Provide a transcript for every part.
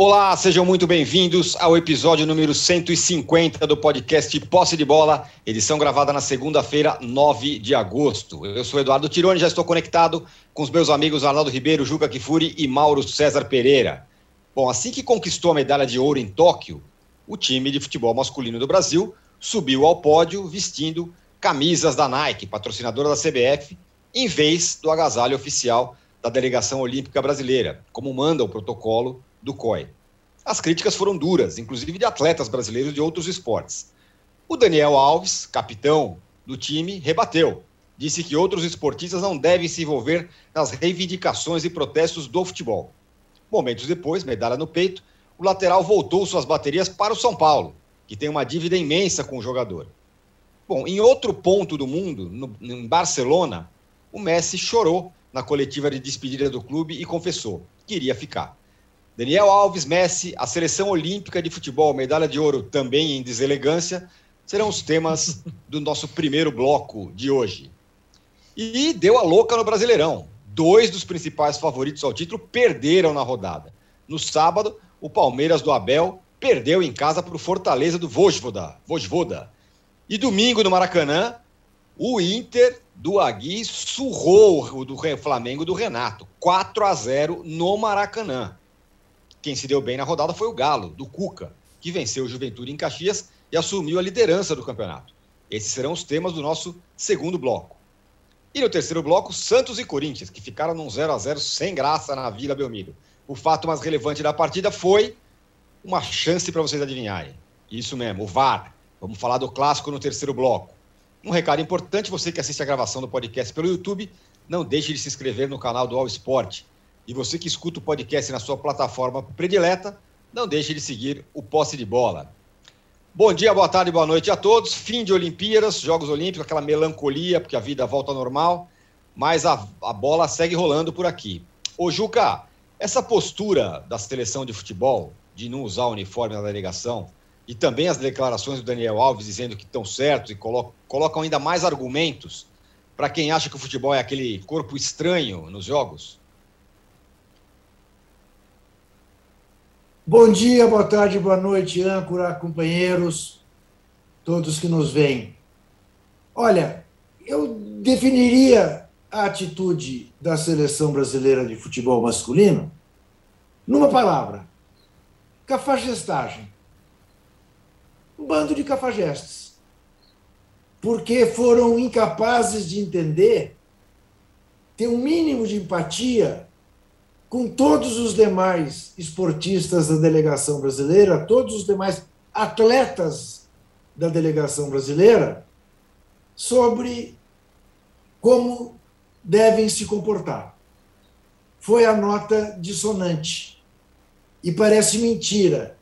Olá, sejam muito bem-vindos ao episódio número 150 do podcast Posse de Bola, edição gravada na segunda-feira, 9 de agosto. Eu sou Eduardo Tironi, já estou conectado com os meus amigos Arnaldo Ribeiro, Juca Kifuri e Mauro César Pereira. Bom, assim que conquistou a medalha de ouro em Tóquio, o time de futebol masculino do Brasil subiu ao pódio vestindo camisas da Nike, patrocinadora da CBF, em vez do agasalho oficial da delegação olímpica brasileira, como manda o protocolo do COI. As críticas foram duras, inclusive de atletas brasileiros de outros esportes. O Daniel Alves, capitão do time, rebateu. Disse que outros esportistas não devem se envolver nas reivindicações e protestos do futebol. Momentos depois, medalha no peito, o lateral voltou suas baterias para o São Paulo, que tem uma dívida imensa com o jogador. Bom, em outro ponto do mundo, no, em Barcelona, o Messi chorou na coletiva de despedida do clube e confessou que iria ficar. Daniel Alves, Messi, a seleção olímpica de futebol, medalha de ouro também em deselegância, serão os temas do nosso primeiro bloco de hoje. E deu a louca no Brasileirão. Dois dos principais favoritos ao título perderam na rodada. No sábado, o Palmeiras do Abel perdeu em casa para o Fortaleza do Vojvoda, Vojvoda. E domingo no Maracanã, o Inter do Agui surrou o do Flamengo do Renato, 4 a 0 no Maracanã. Quem se deu bem na rodada foi o Galo, do Cuca, que venceu o Juventude em Caxias e assumiu a liderança do campeonato. Esses serão os temas do nosso segundo bloco. E no terceiro bloco, Santos e Corinthians, que ficaram num 0 a 0 sem graça na Vila Belmiro. O fato mais relevante da partida foi uma chance para vocês adivinharem. Isso mesmo, o VAR. Vamos falar do clássico no terceiro bloco. Um recado importante, você que assiste a gravação do podcast pelo YouTube, não deixe de se inscrever no canal do All Sport. E você que escuta o podcast na sua plataforma predileta, não deixe de seguir o Posse de Bola. Bom dia, boa tarde, boa noite a todos. Fim de Olimpíadas, Jogos Olímpicos, aquela melancolia, porque a vida volta ao normal, mas a, a bola segue rolando por aqui. Ô, Juca, essa postura da seleção de futebol de não usar o uniforme na delegação e também as declarações do Daniel Alves dizendo que estão certos e colocam, colocam ainda mais argumentos para quem acha que o futebol é aquele corpo estranho nos jogos? Bom dia, boa tarde, boa noite, âncora, companheiros, todos que nos veem. Olha, eu definiria a atitude da seleção brasileira de futebol masculino numa palavra: cafajestagem. Um bando de cafajestes. Porque foram incapazes de entender, ter um mínimo de empatia com todos os demais esportistas da delegação brasileira, todos os demais atletas da delegação brasileira, sobre como devem se comportar. Foi a nota dissonante. E parece mentira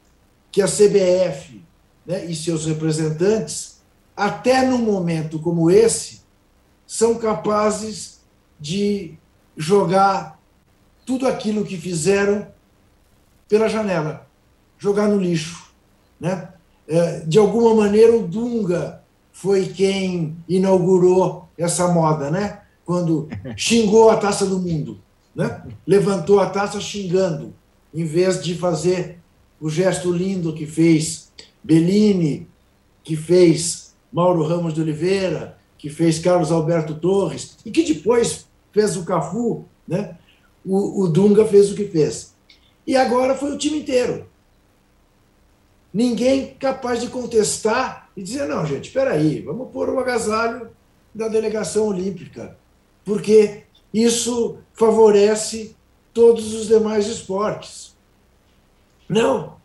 que a CBF né, e seus representantes, até num momento como esse, são capazes de jogar tudo aquilo que fizeram pela janela, jogar no lixo. Né? É, de alguma maneira, o Dunga foi quem inaugurou essa moda, né? quando xingou a taça do mundo. Né? Levantou a taça xingando, em vez de fazer o gesto lindo que fez Bellini, que fez Mauro Ramos de Oliveira, que fez Carlos Alberto Torres, e que depois fez o Cafu, né? O, o Dunga fez o que fez. E agora foi o time inteiro. Ninguém capaz de contestar e dizer: não, gente, espera aí, vamos pôr o agasalho da delegação olímpica, porque isso favorece todos os demais esportes. Não.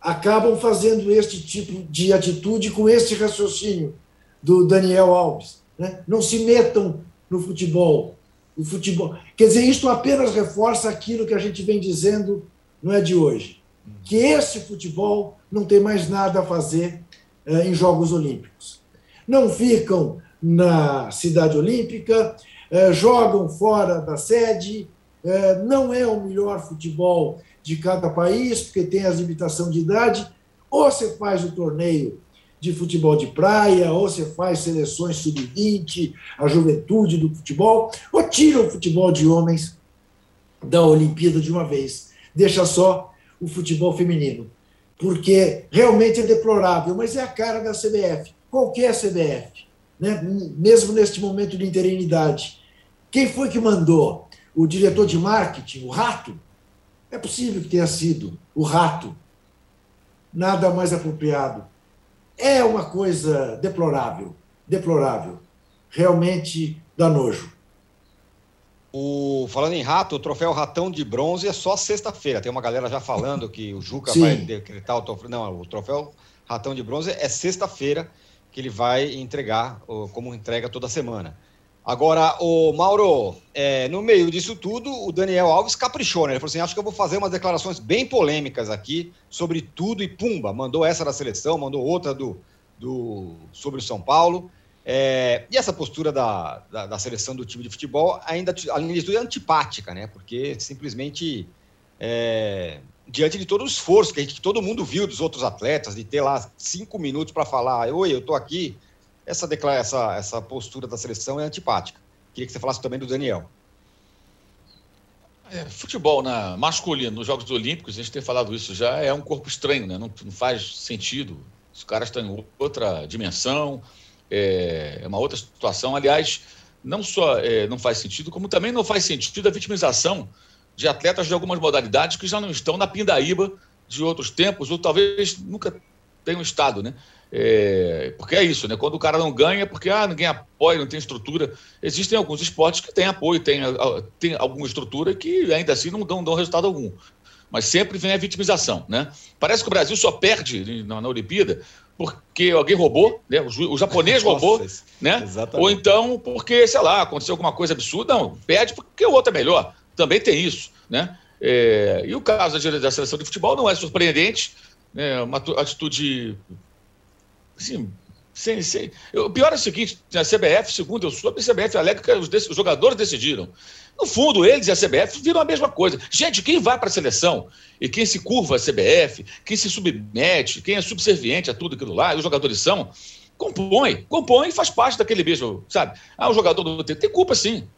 Acabam fazendo este tipo de atitude com este raciocínio do Daniel Alves. Né? Não se metam no futebol, o futebol. Quer dizer, isto apenas reforça aquilo que a gente vem dizendo, não é de hoje, que esse futebol não tem mais nada a fazer eh, em Jogos Olímpicos. Não ficam na cidade olímpica, eh, jogam fora da sede, eh, não é o melhor futebol de cada país, porque tem as limitações de idade, ou você faz o torneio de futebol de praia, ou você faz seleções sub-20, a juventude do futebol, ou tira o futebol de homens da Olimpíada de uma vez. Deixa só o futebol feminino, porque realmente é deplorável, mas é a cara da CBF, qualquer CBF, né? mesmo neste momento de interinidade. Quem foi que mandou? O diretor de marketing, o Rato? É possível que tenha sido o Rato. Nada mais apropriado. É uma coisa deplorável, deplorável. Realmente dá nojo. O, falando em rato, o troféu Ratão de Bronze é só sexta-feira. Tem uma galera já falando que o Juca Sim. vai decretar o troféu. Não, o troféu Ratão de Bronze é sexta-feira que ele vai entregar, como entrega toda semana. Agora, o Mauro, é, no meio disso tudo, o Daniel Alves caprichou, né? Ele falou assim: acho que eu vou fazer umas declarações bem polêmicas aqui sobre tudo e pumba. Mandou essa da seleção, mandou outra do, do sobre o São Paulo. É, e essa postura da, da, da, seleção do time de futebol, ainda, além de é antipática, né? Porque simplesmente, é, diante de todo o esforço que, gente, que todo mundo viu dos outros atletas, de ter lá cinco minutos para falar, oi, eu estou aqui, essa, essa, essa postura da seleção é antipática. Queria que você falasse também do Daniel. É, futebol na masculino nos Jogos Olímpicos, a gente tem falado isso já, é um corpo estranho, né? não, não faz sentido. Os caras estão em outra dimensão, é, é uma outra situação. Aliás, não só é, não faz sentido, como também não faz sentido a vitimização de atletas de algumas modalidades que já não estão na pindaíba de outros tempos, ou talvez nunca tenham estado, né? É, porque é isso, né? Quando o cara não ganha, porque ah, ninguém apoia, não tem estrutura. Existem alguns esportes que têm apoio, tem, tem alguma estrutura que ainda assim não dão, dão resultado algum. Mas sempre vem a vitimização, né? Parece que o Brasil só perde na, na Olimpíada porque alguém roubou, né? O, japonês roubou, Nossa, né? Exatamente. Ou então porque, sei lá, aconteceu alguma coisa absurda. Não, perde porque o outro é melhor. Também tem isso, né? É, e o caso da, da seleção de futebol não é surpreendente, né? Uma atitude, assim, sem, sem... O pior é o seguinte, a CBF, segundo eu soube, a CBF alega que os, os jogadores decidiram. No fundo, eles e a CBF viram a mesma coisa. Gente, quem vai para a seleção e quem se curva à CBF, quem se submete, quem é subserviente a tudo aquilo lá, e os jogadores são, compõe, compõe e faz parte daquele mesmo, sabe? Ah, o jogador do tem culpa sim.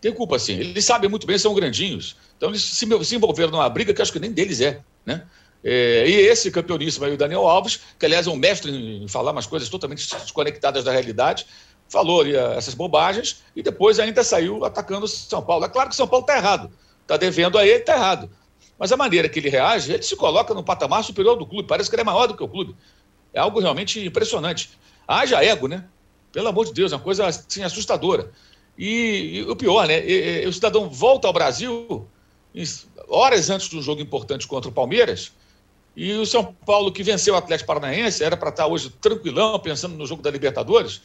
Tem culpa sim. Eles sabem muito bem, são grandinhos. Então eles se, se envolveram numa briga que acho que nem deles é, né? É, e esse campeoníssimo aí, o Daniel Alves, que aliás é um mestre em falar umas coisas totalmente desconectadas da realidade, falou ali eh, essas bobagens e depois ainda saiu atacando o São Paulo. É claro que o São Paulo está errado. Está devendo a ele, está errado. Mas a maneira que ele reage, ele se coloca no patamar superior do clube. Parece que ele é maior do que o clube. É algo realmente impressionante. Haja ego, né? Pelo amor de Deus, é uma coisa assim, assustadora. E, e o pior, né? E, e, o cidadão volta ao Brasil horas antes do jogo importante contra o Palmeiras. E o São Paulo, que venceu o Atlético Paranaense, era para estar hoje tranquilão, pensando no jogo da Libertadores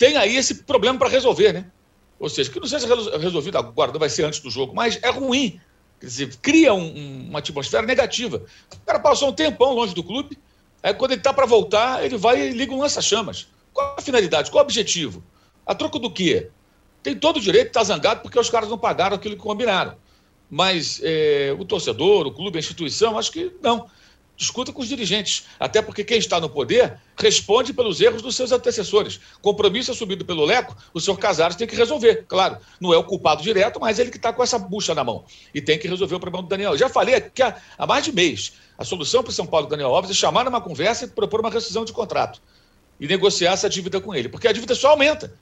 tem aí esse problema para resolver, né? Ou seja, que não seja resolvido agora, não vai ser antes do jogo, mas é ruim. Quer dizer, cria um, uma atmosfera negativa. O cara passou um tempão longe do clube, aí quando ele está para voltar, ele vai e liga um lança-chamas. Qual a finalidade? Qual o objetivo? A troco do quê? Tem todo o direito de estar tá zangado porque os caras não pagaram aquilo que combinaram. Mas é, o torcedor, o clube, a instituição, acho que não discuta com os dirigentes. Até porque quem está no poder responde pelos erros dos seus antecessores. Compromisso assumido pelo Leco, o senhor Casares tem que resolver. Claro, não é o culpado direto, mas ele que está com essa bucha na mão. E tem que resolver o problema do Daniel. Já falei aqui há, há mais de mês. A solução para o São Paulo do Daniel Alves é chamar numa conversa e propor uma rescisão de contrato. E negociar essa dívida com ele. Porque a dívida só aumenta.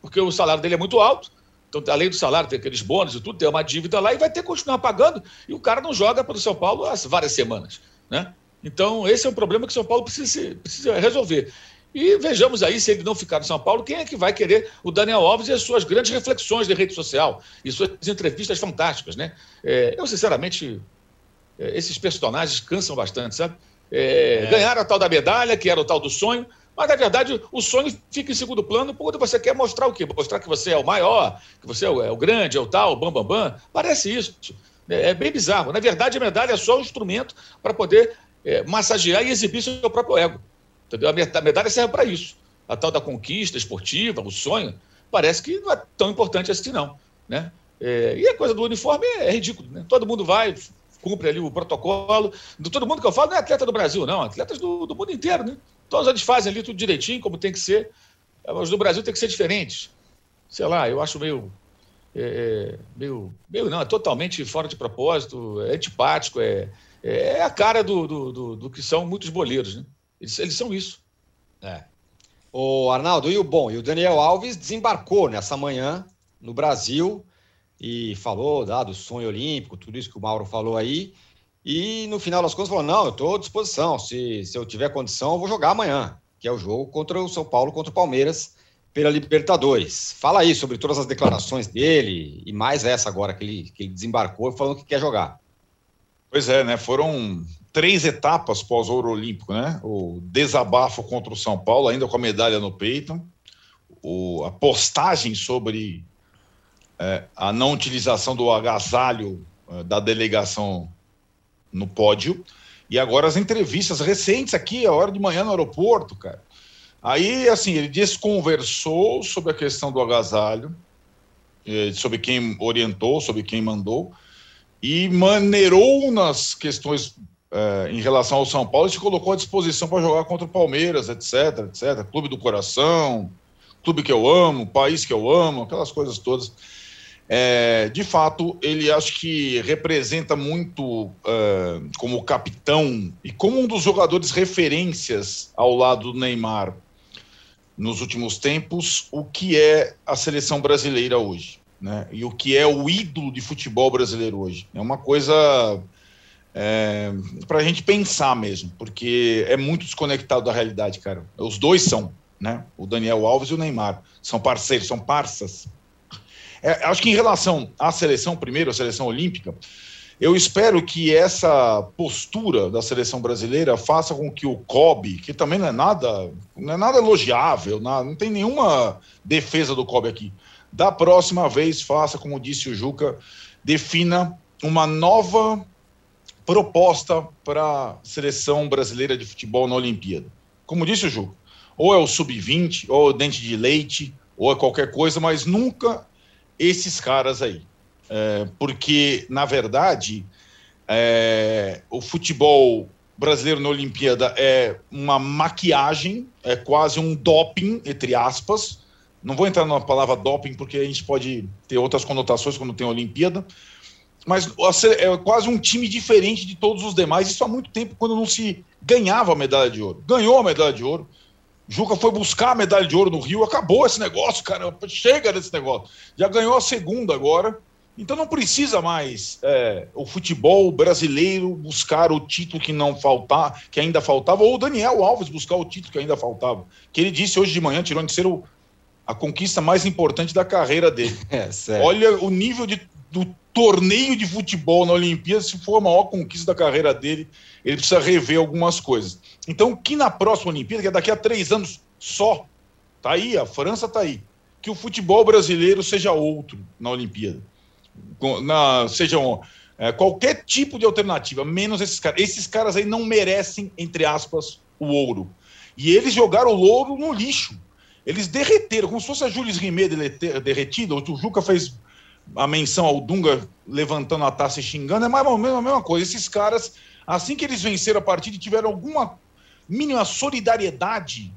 Porque o salário dele é muito alto. Então, além do salário, tem aqueles bônus e tudo, tem uma dívida lá e vai ter que continuar pagando. E o cara não joga para o São Paulo há várias semanas. Né? Então, esse é um problema que o São Paulo precisa, precisa resolver. E vejamos aí, se ele não ficar no São Paulo, quem é que vai querer o Daniel Alves e as suas grandes reflexões de rede social e suas entrevistas fantásticas, né? É, eu, sinceramente, é, esses personagens cansam bastante, sabe? É, é. Ganharam a tal da medalha, que era o tal do sonho, mas, na verdade, o sonho fica em segundo plano quando você quer mostrar o quê? Mostrar que você é o maior, que você é o, é o grande, é o tal, bam, bam, bam. Parece isso. É, é bem bizarro. Na verdade, a medalha é só um instrumento para poder é, massagear e exibir seu próprio ego. Entendeu? A medalha serve para isso. A tal da conquista esportiva, o sonho, parece que não é tão importante assim, não. Né? É, e a coisa do uniforme é, é ridículo. Né? Todo mundo vai, cumpre ali o protocolo. Todo mundo que eu falo não é atleta do Brasil, não. Atletas do, do mundo inteiro, né? Todos eles fazem ali tudo direitinho, como tem que ser. Mas no Brasil tem que ser diferente. Sei lá, eu acho meio. É, é, meio, meio não, é totalmente fora de propósito, é antipático, é, É a cara do, do, do, do que são muitos boleiros, né? Eles, eles são isso. É. O Arnaldo, e o bom? E o Daniel Alves desembarcou nessa manhã no Brasil e falou ah, do sonho olímpico, tudo isso que o Mauro falou aí. E no final das contas falou: não, eu estou à disposição. Se, se eu tiver condição, eu vou jogar amanhã, que é o jogo contra o São Paulo, contra o Palmeiras, pela Libertadores. Fala aí sobre todas as declarações dele e mais essa agora que ele, que ele desembarcou falando que quer jogar. Pois é, né? Foram três etapas pós-ouro olímpico, né? O desabafo contra o São Paulo, ainda com a medalha no peito, o, a postagem sobre é, a não utilização do agasalho é, da delegação no pódio, e agora as entrevistas recentes aqui, a hora de manhã no aeroporto, cara. Aí, assim, ele desconversou sobre a questão do agasalho, é, sobre quem orientou, sobre quem mandou, e maneirou nas questões é, em relação ao São Paulo e se colocou à disposição para jogar contra o Palmeiras, etc, etc. Clube do coração, clube que eu amo, país que eu amo, aquelas coisas todas. É, de fato, ele acho que representa muito é, como capitão e como um dos jogadores referências ao lado do Neymar nos últimos tempos, o que é a seleção brasileira hoje, né? E o que é o ídolo de futebol brasileiro hoje. É uma coisa é, para a gente pensar mesmo, porque é muito desconectado da realidade, cara. Os dois são, né? O Daniel Alves e o Neymar são parceiros, são parças. É, acho que em relação à seleção, primeiro, a seleção olímpica, eu espero que essa postura da seleção brasileira faça com que o Kobe, que também não é nada, não é nada elogiável, não tem nenhuma defesa do Kobe aqui, da próxima vez faça, como disse o Juca, defina uma nova proposta para a seleção brasileira de futebol na Olimpíada. Como disse o Ju, ou é o sub-20, ou é o dente de leite, ou é qualquer coisa, mas nunca esses caras aí. É, porque, na verdade, é, o futebol brasileiro na Olimpíada é uma maquiagem, é quase um doping, entre aspas. Não vou entrar na palavra doping, porque a gente pode ter outras conotações quando tem a Olimpíada, mas é quase um time diferente de todos os demais. Isso há muito tempo, quando não se ganhava a medalha de ouro. Ganhou a medalha de ouro. Juca foi buscar a medalha de ouro no Rio, acabou esse negócio, cara. Chega desse negócio. Já ganhou a segunda agora. Então não precisa mais é, o futebol brasileiro buscar o título que não faltar, que ainda faltava, ou o Daniel Alves buscar o título que ainda faltava. Que ele disse hoje de manhã, tirou de ser o, a conquista mais importante da carreira dele. É, Olha o nível de, do torneio de futebol na Olimpíada, se for a maior conquista da carreira dele, ele precisa rever algumas coisas. Então, que na próxima Olimpíada, que é daqui a três anos só, tá aí, a França tá aí, que o futebol brasileiro seja outro na Olimpíada. Na, sejam é, qualquer tipo de alternativa, menos esses caras. Esses caras aí não merecem, entre aspas, o ouro. E eles jogaram o ouro no lixo. Eles derreteram, como se fosse a Jules Rimet derretida. O Juca fez a menção ao Dunga levantando a taça e xingando, é mais ou menos a mesma coisa. Esses caras, assim que eles venceram a partida e tiveram alguma mínima solidariedade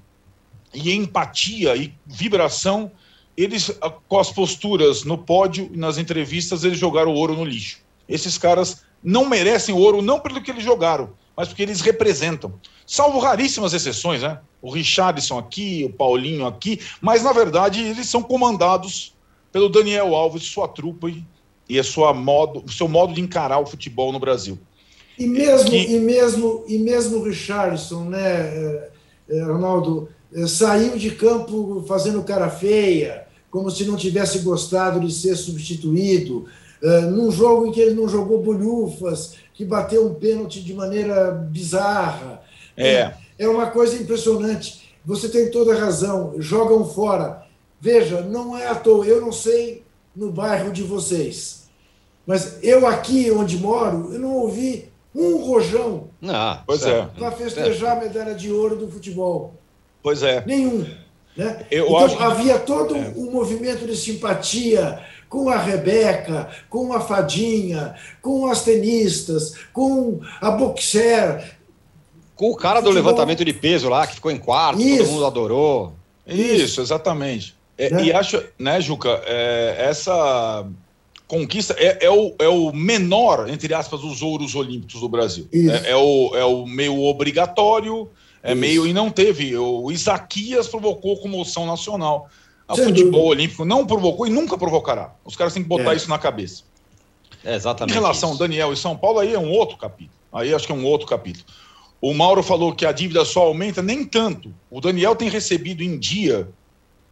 e empatia e vibração, eles, com as posturas no pódio e nas entrevistas, eles jogaram o ouro no lixo. Esses caras não merecem ouro, não pelo que eles jogaram, mas porque eles representam. Salvo raríssimas exceções, né? O Richardson aqui, o Paulinho aqui, mas na verdade eles são comandados pelo Daniel Alves, sua trupa e, e a sua modo, o seu modo de encarar o futebol no Brasil. E mesmo, que... e mesmo, e mesmo o Richardson, né, eh, eh, Arnaldo, eh, saiu de campo fazendo cara feia, como se não tivesse gostado de ser substituído, num jogo em que ele não jogou bolhufas, que bateu um pênalti de maneira bizarra. É. É uma coisa impressionante. Você tem toda a razão. Jogam fora Veja, não é à toa, eu não sei no bairro de vocês, mas eu aqui onde moro, eu não ouvi um rojão não, pois é. para festejar a medalha de ouro do futebol. Pois é. Nenhum. Né? então acho... havia todo é. um movimento de simpatia com a Rebeca, com a Fadinha, com as tenistas, com a boxer. Com o cara do levantamento de peso lá, que ficou em quarto, Isso. todo mundo adorou. Isso, exatamente. É, né? E acho, né, Juca, é, essa conquista é, é, o, é o menor, entre aspas, dos ouros olímpicos do Brasil. É, é, o, é o meio obrigatório, é Isso. meio. E não teve. O Isaquias provocou comoção nacional. O Sem futebol dúvida. olímpico não provocou e nunca provocará. Os caras têm que botar é. isso na cabeça. É exatamente. Em relação isso. Daniel e São Paulo, aí é um outro capítulo. Aí acho que é um outro capítulo. O Mauro falou que a dívida só aumenta, nem tanto. O Daniel tem recebido em dia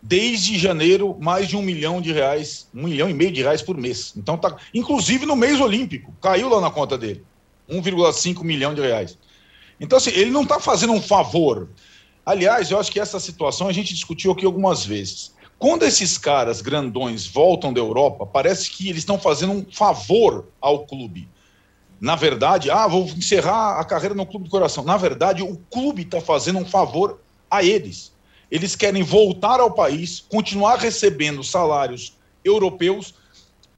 desde janeiro, mais de um milhão de reais, um milhão e meio de reais por mês. Então tá, inclusive no mês olímpico, caiu lá na conta dele, 1,5 milhão de reais. Então assim, ele não está fazendo um favor. Aliás, eu acho que essa situação a gente discutiu aqui algumas vezes. Quando esses caras grandões voltam da Europa, parece que eles estão fazendo um favor ao clube. Na verdade, ah, vou encerrar a carreira no clube do coração. Na verdade, o clube está fazendo um favor a eles eles querem voltar ao país, continuar recebendo salários europeus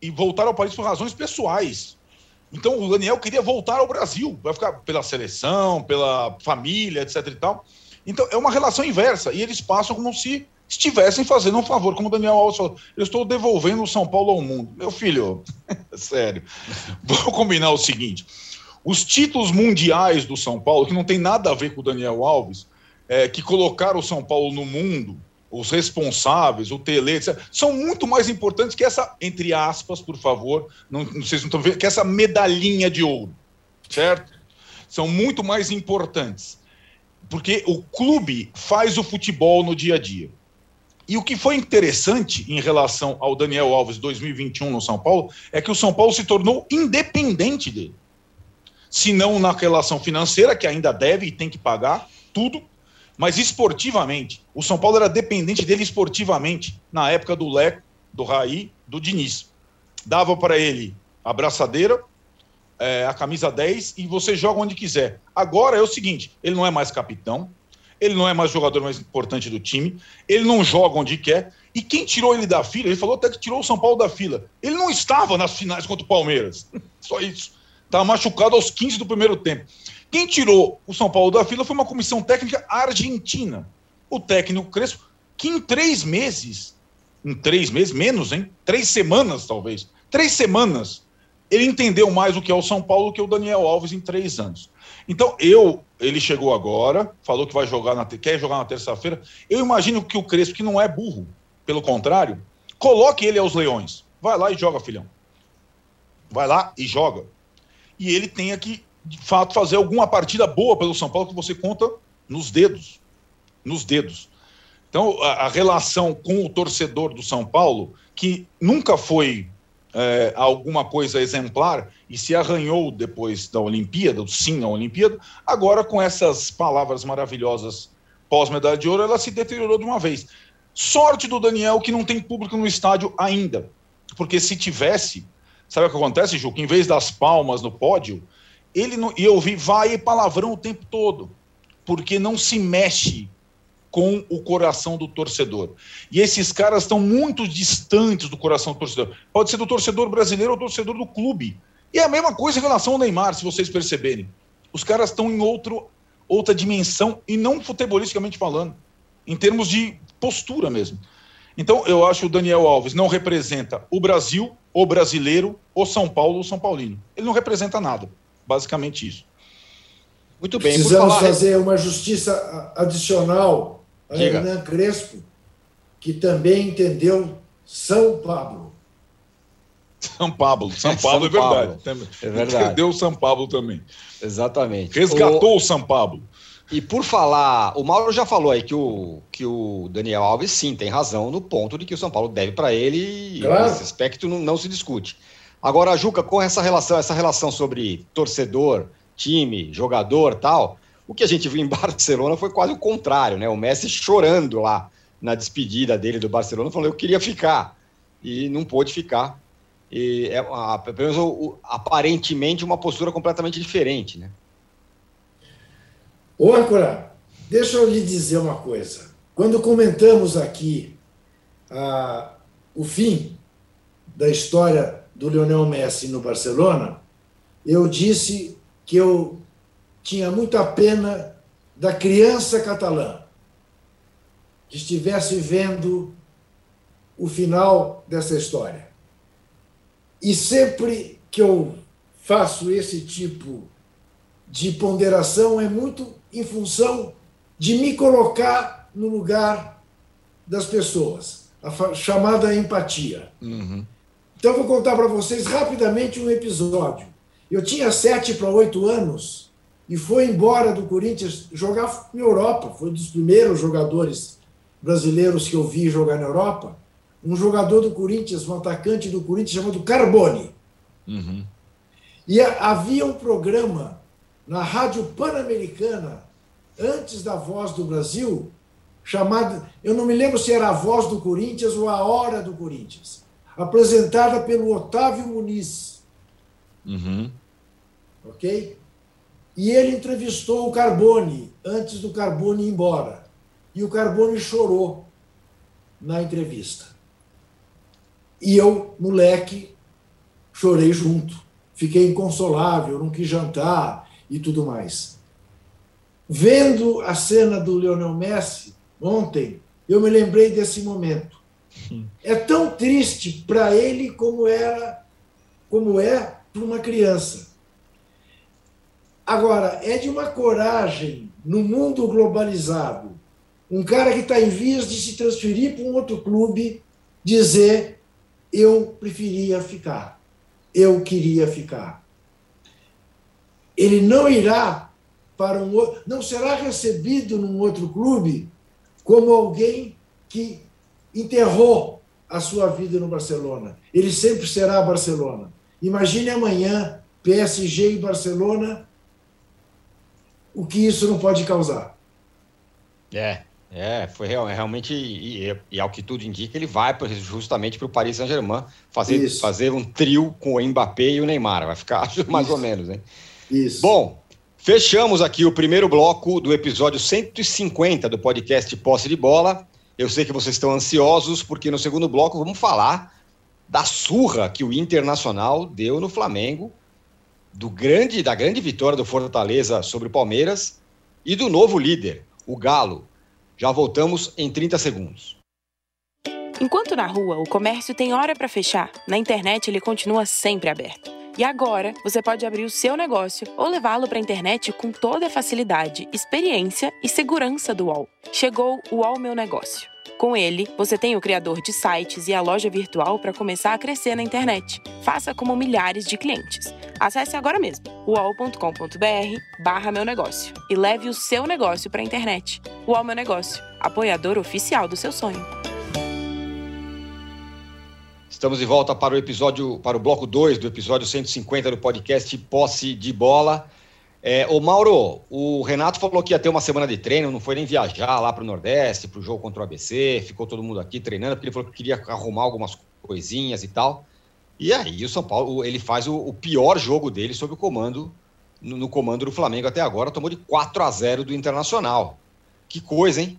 e voltar ao país por razões pessoais. Então o Daniel queria voltar ao Brasil, vai ficar pela seleção, pela família, etc e tal. Então é uma relação inversa e eles passam como se estivessem fazendo um favor, como o Daniel Alves falou. Eu estou devolvendo o São Paulo ao mundo. Meu filho, sério. Vamos combinar o seguinte: os títulos mundiais do São Paulo, que não tem nada a ver com o Daniel Alves, é, que colocaram o São Paulo no mundo, os responsáveis, o Tele, etc., são muito mais importantes que essa, entre aspas, por favor, não, não se não estão vendo, que essa medalhinha de ouro, certo? São muito mais importantes. Porque o clube faz o futebol no dia a dia. E o que foi interessante em relação ao Daniel Alves 2021 no São Paulo é que o São Paulo se tornou independente dele. Se não na relação financeira, que ainda deve e tem que pagar tudo, mas esportivamente, o São Paulo era dependente dele esportivamente na época do Leco, do Raí, do Diniz. Dava para ele a braçadeira, é, a camisa 10 e você joga onde quiser. Agora é o seguinte: ele não é mais capitão, ele não é mais o jogador mais importante do time, ele não joga onde quer. E quem tirou ele da fila, ele falou até que tirou o São Paulo da fila. Ele não estava nas finais contra o Palmeiras. Só isso. Estava machucado aos 15 do primeiro tempo. Quem tirou o São Paulo da fila foi uma comissão técnica argentina. O técnico Crespo, que em três meses, em três meses, menos, hein? Três semanas, talvez. Três semanas, ele entendeu mais o que é o São Paulo que o Daniel Alves em três anos. Então, eu, ele chegou agora, falou que vai jogar na, quer jogar na terça-feira. Eu imagino que o Crespo, que não é burro, pelo contrário, coloque ele aos leões. Vai lá e joga, filhão. Vai lá e joga. E ele tenha que de fato, fazer alguma partida boa pelo São Paulo que você conta nos dedos. Nos dedos. Então, a, a relação com o torcedor do São Paulo, que nunca foi é, alguma coisa exemplar e se arranhou depois da Olimpíada, sim à Olimpíada, agora com essas palavras maravilhosas pós-medalha de ouro, ela se deteriorou de uma vez. Sorte do Daniel que não tem público no estádio ainda, porque se tivesse, sabe o que acontece, Ju? Que em vez das palmas no pódio, ele não, e eu ouvi vai e palavrão o tempo todo, porque não se mexe com o coração do torcedor. E esses caras estão muito distantes do coração do torcedor. Pode ser do torcedor brasileiro ou do torcedor do clube. E é a mesma coisa em relação ao Neymar, se vocês perceberem. Os caras estão em outro, outra dimensão, e não futebolisticamente falando, em termos de postura mesmo. Então, eu acho que o Daniel Alves não representa o Brasil, o brasileiro, o São Paulo, o São Paulino. Ele não representa nada. Basicamente isso. Muito bem. Precisamos falar... fazer uma justiça adicional. Hernan Crespo, que também entendeu São Pablo. São Pablo, São Pablo é, São é verdade. Pablo. É verdade. Entendeu São Pablo também. Exatamente. Resgatou o... o São Pablo. E por falar, o Mauro já falou aí que o, que o Daniel Alves sim tem razão no ponto de que o São Paulo deve para ele claro. e esse aspecto não, não se discute. Agora, Juca, com essa relação, essa relação sobre torcedor, time, jogador tal, o que a gente viu em Barcelona foi quase o contrário, né? O Messi chorando lá na despedida dele do Barcelona, falando eu queria ficar e não pôde ficar. E é, pelo menos aparentemente uma postura completamente diferente, né? Ô, Ancora, deixa eu lhe dizer uma coisa. Quando comentamos aqui ah, o fim da história do Lionel Messi no Barcelona, eu disse que eu tinha muita pena da criança catalã que estivesse vendo o final dessa história. E sempre que eu faço esse tipo de ponderação, é muito em função de me colocar no lugar das pessoas, a chamada empatia. Uhum. Então, vou contar para vocês rapidamente um episódio. Eu tinha sete para oito anos e foi embora do Corinthians jogar em Europa. Foi um dos primeiros jogadores brasileiros que eu vi jogar na Europa. Um jogador do Corinthians, um atacante do Corinthians chamado Carbone. Uhum. E havia um programa na Rádio Pan-Americana, antes da Voz do Brasil, chamado, eu não me lembro se era a Voz do Corinthians ou a Hora do Corinthians, apresentada pelo Otávio Muniz. Uhum. Ok? E ele entrevistou o Carbone antes do Carbone ir embora. E o Carbone chorou na entrevista. E eu, moleque, chorei junto. Fiquei inconsolável, não quis jantar e tudo mais. Vendo a cena do Lionel Messi ontem, eu me lembrei desse momento. É tão triste para ele como era, como é para uma criança. Agora, é de uma coragem no mundo globalizado. Um cara que está em vias de se transferir para um outro clube dizer: eu preferia ficar, eu queria ficar. Ele não irá para um outro, não será recebido num outro clube como alguém que enterrou a sua vida no Barcelona. Ele sempre será Barcelona. Imagine amanhã PSG e Barcelona o que isso não pode causar. É, é, foi real, é realmente, e, e, ao que tudo indica, ele vai justamente para o Paris Saint-Germain fazer, fazer um trio com o Mbappé e o Neymar. Vai ficar mais isso. ou menos, hein? Isso. Bom, fechamos aqui o primeiro bloco do episódio 150 do podcast Posse de Bola. Eu sei que vocês estão ansiosos, porque no segundo bloco vamos falar da surra que o Internacional deu no Flamengo do grande da grande vitória do Fortaleza sobre o Palmeiras e do novo líder, o Galo. Já voltamos em 30 segundos. Enquanto na rua o comércio tem hora para fechar, na internet ele continua sempre aberto. E agora você pode abrir o seu negócio ou levá-lo para a internet com toda a facilidade, experiência e segurança do UOL. Chegou o UOL Meu Negócio. Com ele, você tem o criador de sites e a loja virtual para começar a crescer na internet. Faça como milhares de clientes. Acesse agora mesmo uol.com.br barra meu negócio e leve o seu negócio para a internet. UOL Meu Negócio, apoiador oficial do seu sonho. Estamos de volta para o episódio, para o bloco 2 do episódio 150 do podcast Posse de Bola. É, ô Mauro, o Renato falou que ia ter uma semana de treino, não foi nem viajar lá para o Nordeste, para o jogo contra o ABC, ficou todo mundo aqui treinando, porque ele falou que queria arrumar algumas coisinhas e tal. E aí o São Paulo, ele faz o, o pior jogo dele sob o comando, no, no, comando do Flamengo até agora, tomou de 4 a 0 do Internacional. Que coisa, hein?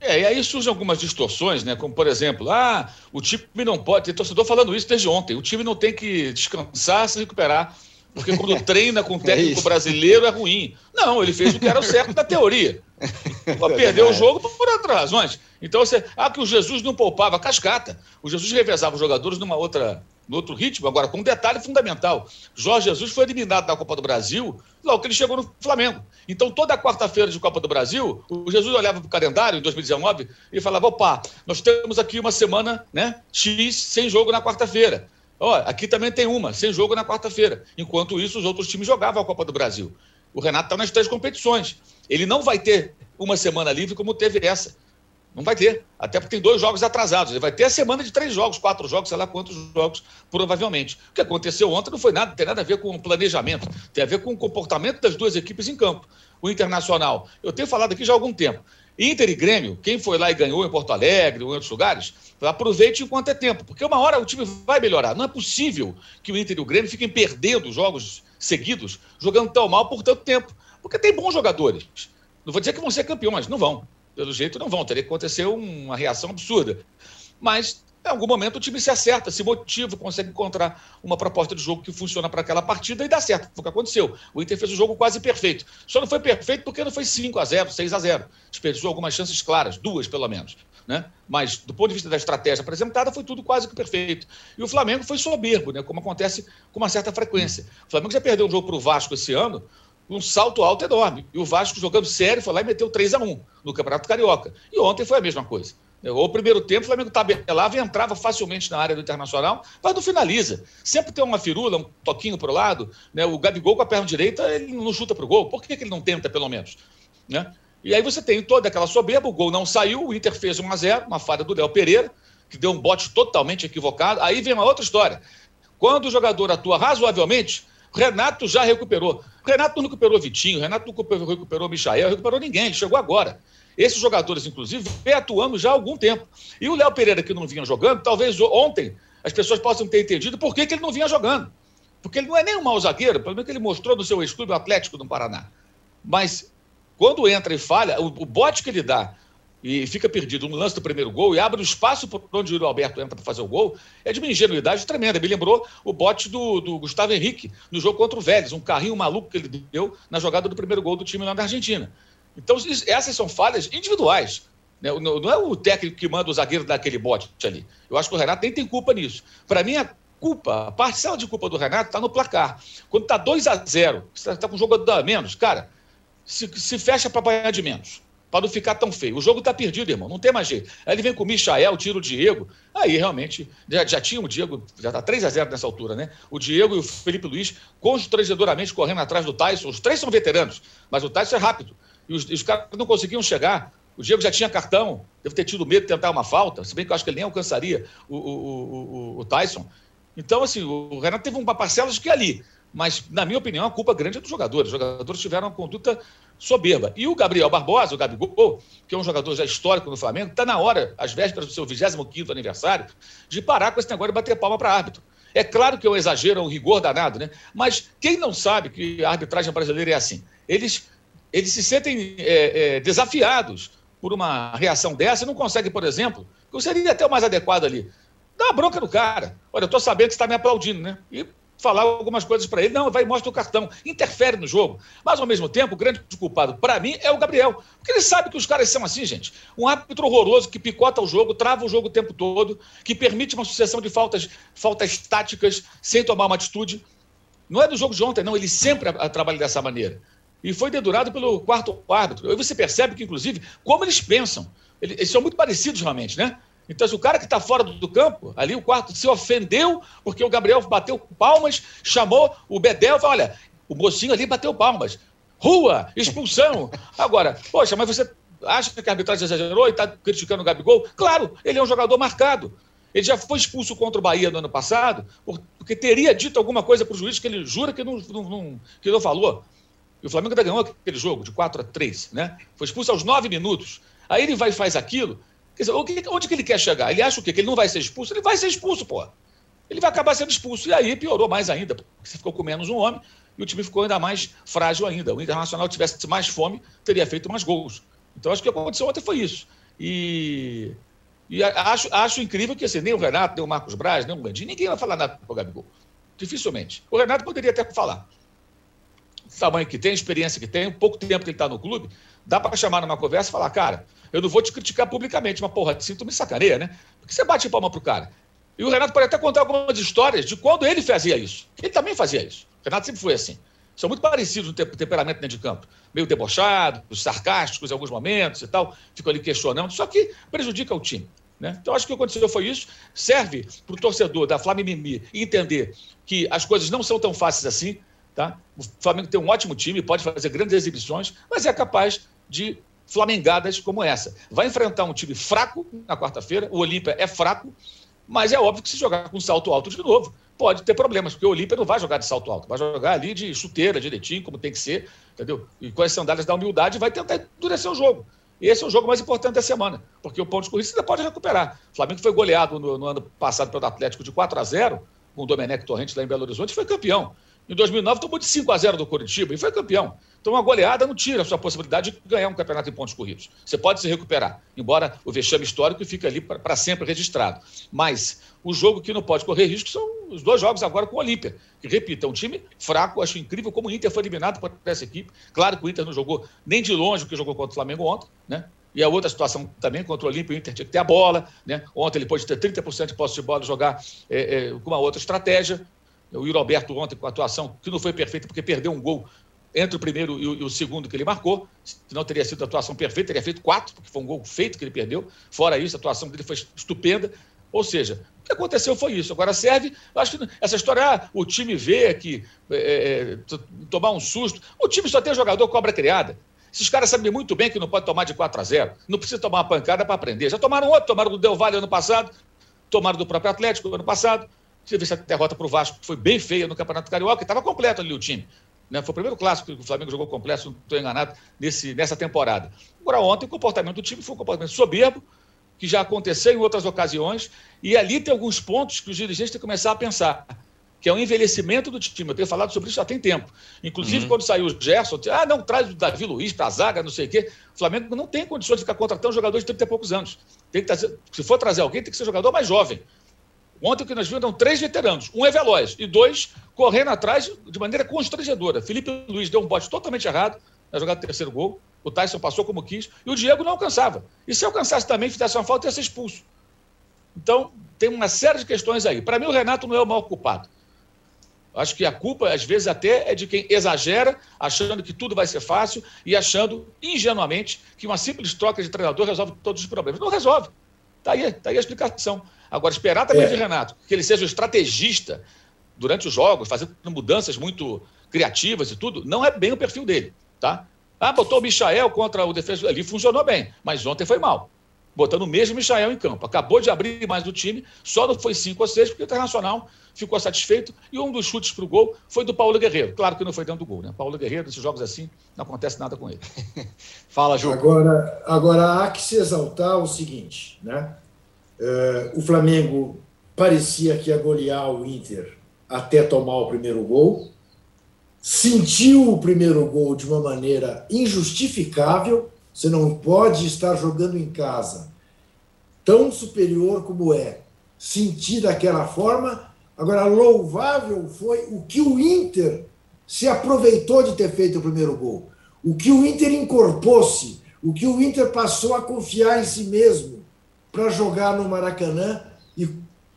É, e aí surgem algumas distorções, né? Como, por exemplo, ah, o time não pode. Tem torcedor falando isso desde ontem. O time não tem que descansar, se recuperar porque quando treina com técnico é brasileiro é ruim. Não, ele fez o que era o certo da teoria. Perdeu o jogo por outras razões. Então, você, ah, que o Jesus não poupava, cascata. O Jesus revezava os jogadores numa outra, no outro ritmo. Agora, com um detalhe fundamental: Jorge Jesus foi eliminado da Copa do Brasil logo que ele chegou no Flamengo. Então, toda quarta-feira de Copa do Brasil, o Jesus olhava para o calendário em 2019 e falava: opa, nós temos aqui uma semana né, X sem jogo na quarta-feira. Ó, aqui também tem uma, sem jogo na quarta-feira. Enquanto isso, os outros times jogavam a Copa do Brasil. O Renato está nas três competições. Ele não vai ter uma semana livre como teve essa. Não vai ter. Até porque tem dois jogos atrasados. Ele vai ter a semana de três jogos, quatro jogos, sei lá quantos jogos, provavelmente. O que aconteceu ontem não foi nada, tem nada a ver com planejamento, tem a ver com o comportamento das duas equipes em campo. O Internacional, eu tenho falado aqui já há algum tempo. Inter e Grêmio, quem foi lá e ganhou em Porto Alegre ou em outros lugares, aproveite enquanto é tempo, porque uma hora o time vai melhorar. Não é possível que o Inter e o Grêmio fiquem perdendo jogos seguidos, jogando tão mal por tanto tempo, porque tem bons jogadores. Não vou dizer que vão ser campeões, não vão. Pelo jeito, não vão. Teria que acontecer uma reação absurda. Mas em algum momento o time se acerta, se motiva, consegue encontrar uma proposta de jogo que funciona para aquela partida e dá certo. Foi o que aconteceu. O Inter fez o jogo quase perfeito. Só não foi perfeito porque não foi 5 a 0 6 a 0 Desperdiçou algumas chances claras, duas pelo menos. né? Mas do ponto de vista da estratégia apresentada, foi tudo quase que perfeito. E o Flamengo foi soberbo, né? Como acontece com uma certa frequência. O Flamengo já perdeu um jogo para o Vasco esse ano, um salto alto enorme. E o Vasco, jogando sério, foi lá e meteu 3 a 1 no Campeonato Carioca. E ontem foi a mesma coisa. O primeiro tempo, o Flamengo tabelava e entrava facilmente na área do Internacional, mas não finaliza. Sempre tem uma firula, um toquinho para o lado. Né? O Gabigol com a perna direita, ele não chuta para o gol. Por que, que ele não tenta, pelo menos? Né? E aí você tem toda aquela soberba, o gol não saiu, o Inter fez 1 a 0 uma falha do Léo Pereira, que deu um bote totalmente equivocado. Aí vem uma outra história. Quando o jogador atua razoavelmente, Renato já recuperou. Renato não recuperou Vitinho, Renato não recuperou, Michael, recuperou ninguém, ele chegou agora. Esses jogadores, inclusive, vem atuando já há algum tempo. E o Léo Pereira, que não vinha jogando, talvez ontem as pessoas possam ter entendido por que, que ele não vinha jogando. Porque ele não é nem um mau zagueiro, pelo menos que ele mostrou no seu ex-clube Atlético do Paraná. Mas quando entra e falha, o, o bote que ele dá e fica perdido no lance do primeiro gol e abre o espaço por onde o Alberto entra para fazer o gol, é de uma ingenuidade tremenda. Me lembrou o bote do, do, Gustavo Henrique no jogo contra o Vélez, um carrinho maluco que ele deu na jogada do primeiro gol do time lá na Argentina. Então, essas são falhas individuais. Né? Não é o técnico que manda o zagueiro daquele bote ali. Eu acho que o Renato nem tem culpa nisso. Para mim, a culpa, a parcela de culpa do Renato está no placar. Quando está 2 a 0 você está com o jogo a menos, cara, se, se fecha para apanhar de menos. Para não ficar tão feio. O jogo está perdido, irmão. Não tem mais jeito. Aí ele vem com o Michael, tira o Diego. Aí realmente já, já tinha o Diego, já está 3 a 0 nessa altura, né? O Diego e o Felipe Luiz constrangedoramente correndo atrás do Tyson. Os três são veteranos, mas o Tyson é rápido e os, os caras não conseguiam chegar. O Diego já tinha cartão, deve ter tido medo de tentar uma falta, se bem que eu acho que ele nem alcançaria o, o, o, o Tyson. Então, assim, o Renato teve uma parcela de que ali. Mas, na minha opinião, a culpa grande é dos jogadores. Os jogadores tiveram uma conduta soberba. E o Gabriel Barbosa, o Gabigol, que é um jogador já histórico no Flamengo, está na hora, às vésperas do seu 25 aniversário, de parar com esse negócio de bater palma para árbitro. É claro que é um exagero, é um rigor danado, né? Mas quem não sabe que a arbitragem brasileira é assim? Eles eles se sentem é, é, desafiados por uma reação dessa e não conseguem, por exemplo, que seria até o mais adequado ali, dar uma bronca no cara. Olha, eu estou sabendo que você está me aplaudindo, né? E falar algumas coisas para ele. Não, vai e mostra o cartão. Interfere no jogo. Mas, ao mesmo tempo, o grande culpado, para mim, é o Gabriel. Porque ele sabe que os caras são assim, gente. Um árbitro horroroso que picota o jogo, trava o jogo o tempo todo, que permite uma sucessão de faltas, faltas táticas sem tomar uma atitude. Não é do jogo de ontem, não. Ele sempre trabalha dessa maneira e foi dedurado pelo quarto árbitro. Aí você percebe que, inclusive, como eles pensam. Eles são muito parecidos realmente, né? Então, se o cara que está fora do campo, ali o quarto, se ofendeu porque o Gabriel bateu palmas, chamou o Bedel e falou: olha, o mocinho ali bateu palmas. Rua, expulsão. Agora, poxa, mas você acha que a arbitragem exagerou e está criticando o Gabigol? Claro, ele é um jogador marcado. Ele já foi expulso contra o Bahia no ano passado, porque teria dito alguma coisa para o juiz que ele jura que não, não, não, que não falou. E o Flamengo ainda ganhou aquele jogo de 4 a 3, né? Foi expulso aos 9 minutos. Aí ele vai e faz aquilo. Quer dizer, onde que ele quer chegar? Ele acha o quê? Que ele não vai ser expulso? Ele vai ser expulso, pô. Ele vai acabar sendo expulso. E aí piorou mais ainda, porque você ficou com menos um homem e o time ficou ainda mais frágil ainda. O Internacional tivesse mais fome, teria feito mais gols. Então acho que o que aconteceu ontem foi isso. E, e acho, acho incrível que assim, nem o Renato, nem o Marcos Braz, nem o Gandhi, ninguém vai falar nada para o Gabigol. Dificilmente. O Renato poderia até falar tamanho que tem, experiência que tem, um pouco tempo que ele está no clube, dá para chamar numa conversa e falar, cara, eu não vou te criticar publicamente, mas porra, assim tu me sacaneia, né? Porque você bate palma pro cara. E o Renato pode até contar algumas histórias de quando ele fazia isso. Ele também fazia isso. O Renato sempre foi assim. São muito parecidos no temperamento dentro de campo. Meio debochado, sarcásticos em alguns momentos e tal. Ficam ali questionando. Só que prejudica o time. Né? Então, acho que o que aconteceu foi isso. Serve para o torcedor da Flamengo entender que as coisas não são tão fáceis assim. Tá? O Flamengo tem um ótimo time, pode fazer grandes exibições, mas é capaz de flamengadas como essa. Vai enfrentar um time fraco na quarta-feira, o Olímpia é fraco, mas é óbvio que se jogar com salto alto de novo, pode ter problemas, porque o Olímpia não vai jogar de salto alto, vai jogar ali de chuteira, direitinho, como tem que ser, entendeu? E com as sandálias da humildade vai tentar endurecer o jogo. E esse é o jogo mais importante da semana, porque o ponto de corrida você ainda pode recuperar. O Flamengo foi goleado no, no ano passado pelo Atlético de 4 a 0 com o Domenech Torrente lá em Belo Horizonte, foi campeão. Em 2009 tomou de 5 a 0 do Curitiba e foi campeão. Então uma goleada não tira a sua possibilidade de ganhar um campeonato em pontos corridos. Você pode se recuperar, embora o vexame histórico fique ali para sempre registrado. Mas o jogo que não pode correr risco são os dois jogos agora com o Olímpia. Que, repita, é um time fraco, acho incrível como o Inter foi eliminado por essa equipe. Claro que o Inter não jogou nem de longe o que jogou contra o Flamengo ontem, né? E a outra situação também contra o Olímpio, o Inter tinha que ter a bola. Né? Ontem ele pôde ter 30% de posse de bola e jogar é, é, com uma outra estratégia. O Yuri Alberto ontem com a atuação que não foi perfeita porque perdeu um gol entre o primeiro e o, segundo que ele marcou. Se não teria sido a atuação perfeita, teria feito quatro, porque foi um gol feito que ele perdeu. Fora isso, a atuação dele foi estupenda. Ou seja, o que aconteceu foi isso. Agora serve, acho que essa história, ah, o time vê que é, é tomar um susto. O time só tem jogador cobra criada. Esses caras sabem muito bem que não pode tomar de 4 a 0. Não precisa tomar uma pancada para aprender. Já tomaram outro, tomaram do Del Valle ano passado, tomaram do próprio Atlético ano passado. Teve essa derrota para o Vasco, que foi bem feia no Campeonato Carioca, e estava completo ali o time. Né? Foi o primeiro clássico que o Flamengo jogou completo, se não estou enganado, nesse, nessa temporada. Agora, ontem, o comportamento do time foi um comportamento soberbo, que já aconteceu em outras ocasiões, e ali tem alguns pontos que os dirigentes têm que começar a pensar que é o envelhecimento do time. Eu tenho falado sobre isso já tem tempo. Inclusive, uhum. quando saiu o Gerson, ah, não, traz o Davi Luiz para a zaga, não sei o quê. O Flamengo não tem condições de ficar contratando jogadores de 30 e poucos anos. Tem que trazer, se for trazer alguém, tem que ser jogador mais jovem. Ontem o que nós vimos eram três veteranos. Um é veloz e dois correndo atrás de maneira constrangedora. Felipe Luiz deu um bote totalmente errado na jogada do terceiro gol. O Tyson passou como quis e o Diego não alcançava. E se alcançasse também, fizesse uma falta, ia ser expulso. Então, tem uma série de questões aí. Para mim, o Renato não é o maior culpado. Acho que a culpa, às vezes, até é de quem exagera, achando que tudo vai ser fácil e achando, ingenuamente, que uma simples troca de treinador resolve todos os problemas. Não resolve. Está aí, tá aí a explicação. Agora, esperar também é. de Renato que ele seja um estrategista durante os jogos, fazendo mudanças muito criativas e tudo, não é bem o perfil dele. Tá? Ah, botou o Michael contra o defesa ali, funcionou bem, mas ontem foi mal botando o mesmo Michael em campo. Acabou de abrir mais do time, só não foi 5 ou 6, porque o Internacional ficou satisfeito. E um dos chutes para o gol foi do Paulo Guerreiro. Claro que não foi dentro do gol, né? Paulo Guerreiro, nesses jogos assim, não acontece nada com ele. Fala, Ju. Agora, agora há que se exaltar o seguinte, né? Uh, o Flamengo parecia que ia golear o Inter até tomar o primeiro gol. Sentiu o primeiro gol de uma maneira injustificável você não pode estar jogando em casa tão superior como é, sentir daquela forma. Agora, louvável foi o que o Inter se aproveitou de ter feito o primeiro gol. O que o Inter incorporou-se, o que o Inter passou a confiar em si mesmo para jogar no Maracanã e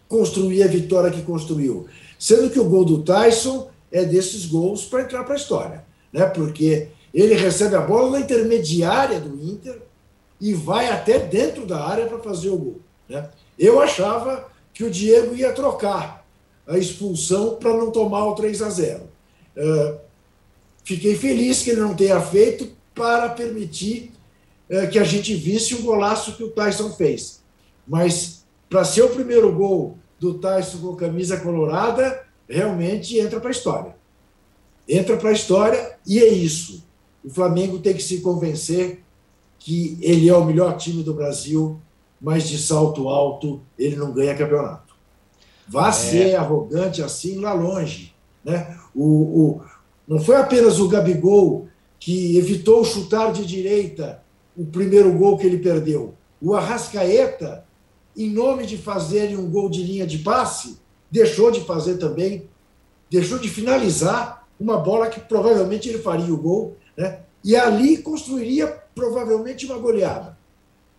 construir a vitória que construiu. Sendo que o gol do Tyson é desses gols para entrar para a história, né? Porque ele recebe a bola na intermediária do Inter e vai até dentro da área para fazer o gol. Né? Eu achava que o Diego ia trocar a expulsão para não tomar o 3 a 0. Uh, fiquei feliz que ele não tenha feito para permitir uh, que a gente visse o golaço que o Tyson fez. Mas para ser o primeiro gol do Tyson com camisa colorada, realmente entra para a história. Entra para a história e é isso. O Flamengo tem que se convencer que ele é o melhor time do Brasil, mas de salto alto ele não ganha campeonato. Vá é. ser arrogante assim lá longe. Né? O, o, não foi apenas o Gabigol que evitou chutar de direita o primeiro gol que ele perdeu. O Arrascaeta, em nome de fazer um gol de linha de passe, deixou de fazer também, deixou de finalizar uma bola que provavelmente ele faria o gol né? E ali construiria provavelmente uma goleada,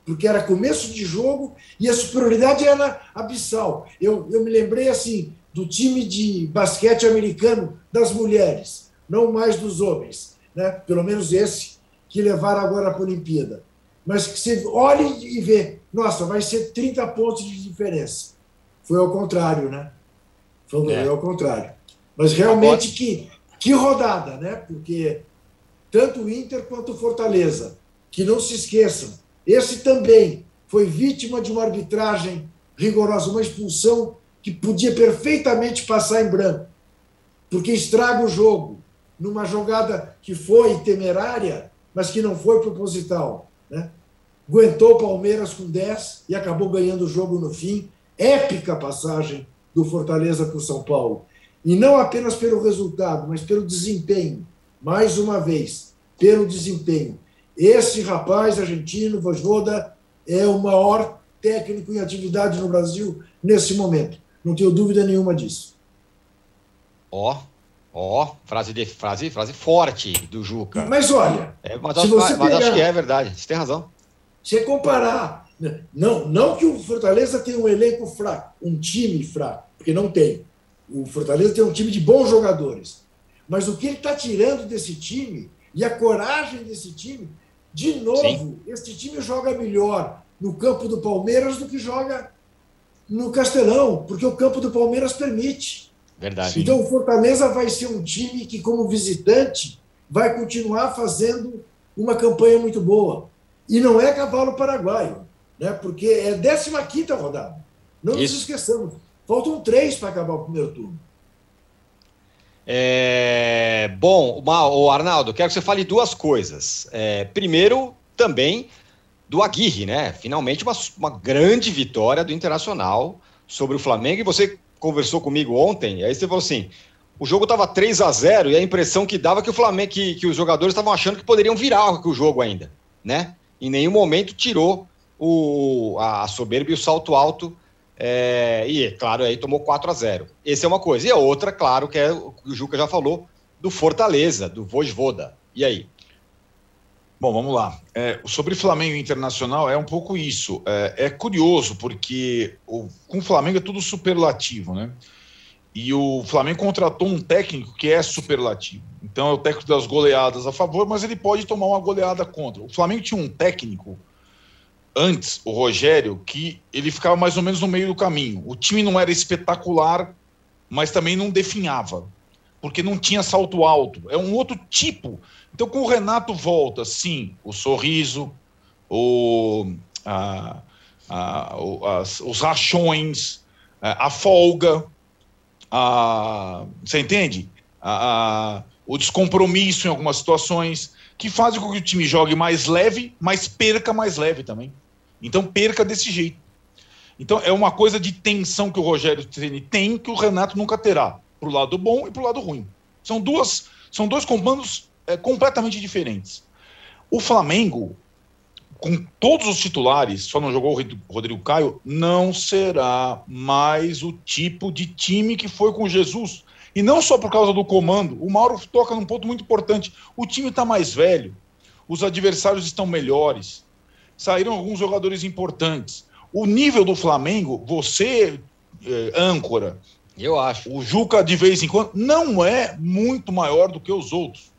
porque era começo de jogo e a superioridade era abissal. Eu, eu me lembrei assim do time de basquete americano das mulheres, não mais dos homens, né? pelo menos esse que levaram agora para a Olimpíada. Mas que você olhe e vê, nossa, vai ser 30 pontos de diferença. Foi ao contrário, né? Foi é. ao contrário. Mas realmente que, que rodada, né? Porque tanto o Inter quanto o Fortaleza. Que não se esqueçam, esse também foi vítima de uma arbitragem rigorosa, uma expulsão que podia perfeitamente passar em branco, porque estraga o jogo numa jogada que foi temerária, mas que não foi proposital. Né? Aguentou o Palmeiras com 10 e acabou ganhando o jogo no fim. Épica passagem do Fortaleza para o São Paulo. E não apenas pelo resultado, mas pelo desempenho mais uma vez, pelo desempenho. Esse rapaz argentino, Vojvoda, é o maior técnico em atividade no Brasil nesse momento. Não tenho dúvida nenhuma disso. Ó, ó, frase, de, frase, frase forte do Juca. Mas olha. É, mas, acho, mas pegar... acho, que é verdade, você tem razão. Se comparar, não, não que o Fortaleza tenha um elenco fraco, um time fraco, porque não tem. O Fortaleza tem um time de bons jogadores. Mas o que ele está tirando desse time e a coragem desse time, de novo, Sim. esse time joga melhor no campo do Palmeiras do que joga no Castelão, porque o campo do Palmeiras permite. Verdade. Então o Fortaleza vai ser um time que, como visitante, vai continuar fazendo uma campanha muito boa. E não é cavalo paraguaio, né? porque é 15 rodada. Não Isso. nos esqueçamos. Faltam três para acabar o primeiro turno. É, bom, o Arnaldo, quero que você fale duas coisas. É, primeiro, também do Aguirre, né? Finalmente uma, uma grande vitória do Internacional sobre o Flamengo. E você conversou comigo ontem, e aí você falou assim: o jogo estava 3 a 0 e a impressão que dava que o Flamengo, que, que os jogadores estavam achando que poderiam virar o jogo ainda, né? Em nenhum momento tirou o, a soberba e o salto alto é, e, claro, aí tomou 4 a 0 Essa é uma coisa. E a outra, claro, que é o que o Juca já falou, do Fortaleza, do Vojvoda. E aí? Bom, vamos lá. É, sobre Flamengo Internacional é um pouco isso. É, é curioso, porque o, com o Flamengo é tudo superlativo, né? E o Flamengo contratou um técnico que é superlativo. Então é o técnico das goleadas a favor, mas ele pode tomar uma goleada contra. O Flamengo tinha um técnico antes, o Rogério, que ele ficava mais ou menos no meio do caminho. O time não era espetacular, mas também não definhava, porque não tinha salto alto. É um outro tipo. Então, com o Renato volta, sim, o sorriso, o, a, a, o, as, os rachões, a, a folga, você entende? O descompromisso em algumas situações, que fazem com que o time jogue mais leve, mas perca mais leve também. Então perca desse jeito. Então é uma coisa de tensão que o Rogério tem que o Renato nunca terá, para o lado bom e para o lado ruim. São duas, são dois comandos é, completamente diferentes. O Flamengo, com todos os titulares, só não jogou o Rodrigo Caio, não será mais o tipo de time que foi com Jesus. E não só por causa do comando. O Mauro toca num ponto muito importante. O time está mais velho, os adversários estão melhores saíram alguns jogadores importantes. O nível do Flamengo, você, é, âncora, eu acho. O Juca, de vez em quando, não é muito maior do que os outros.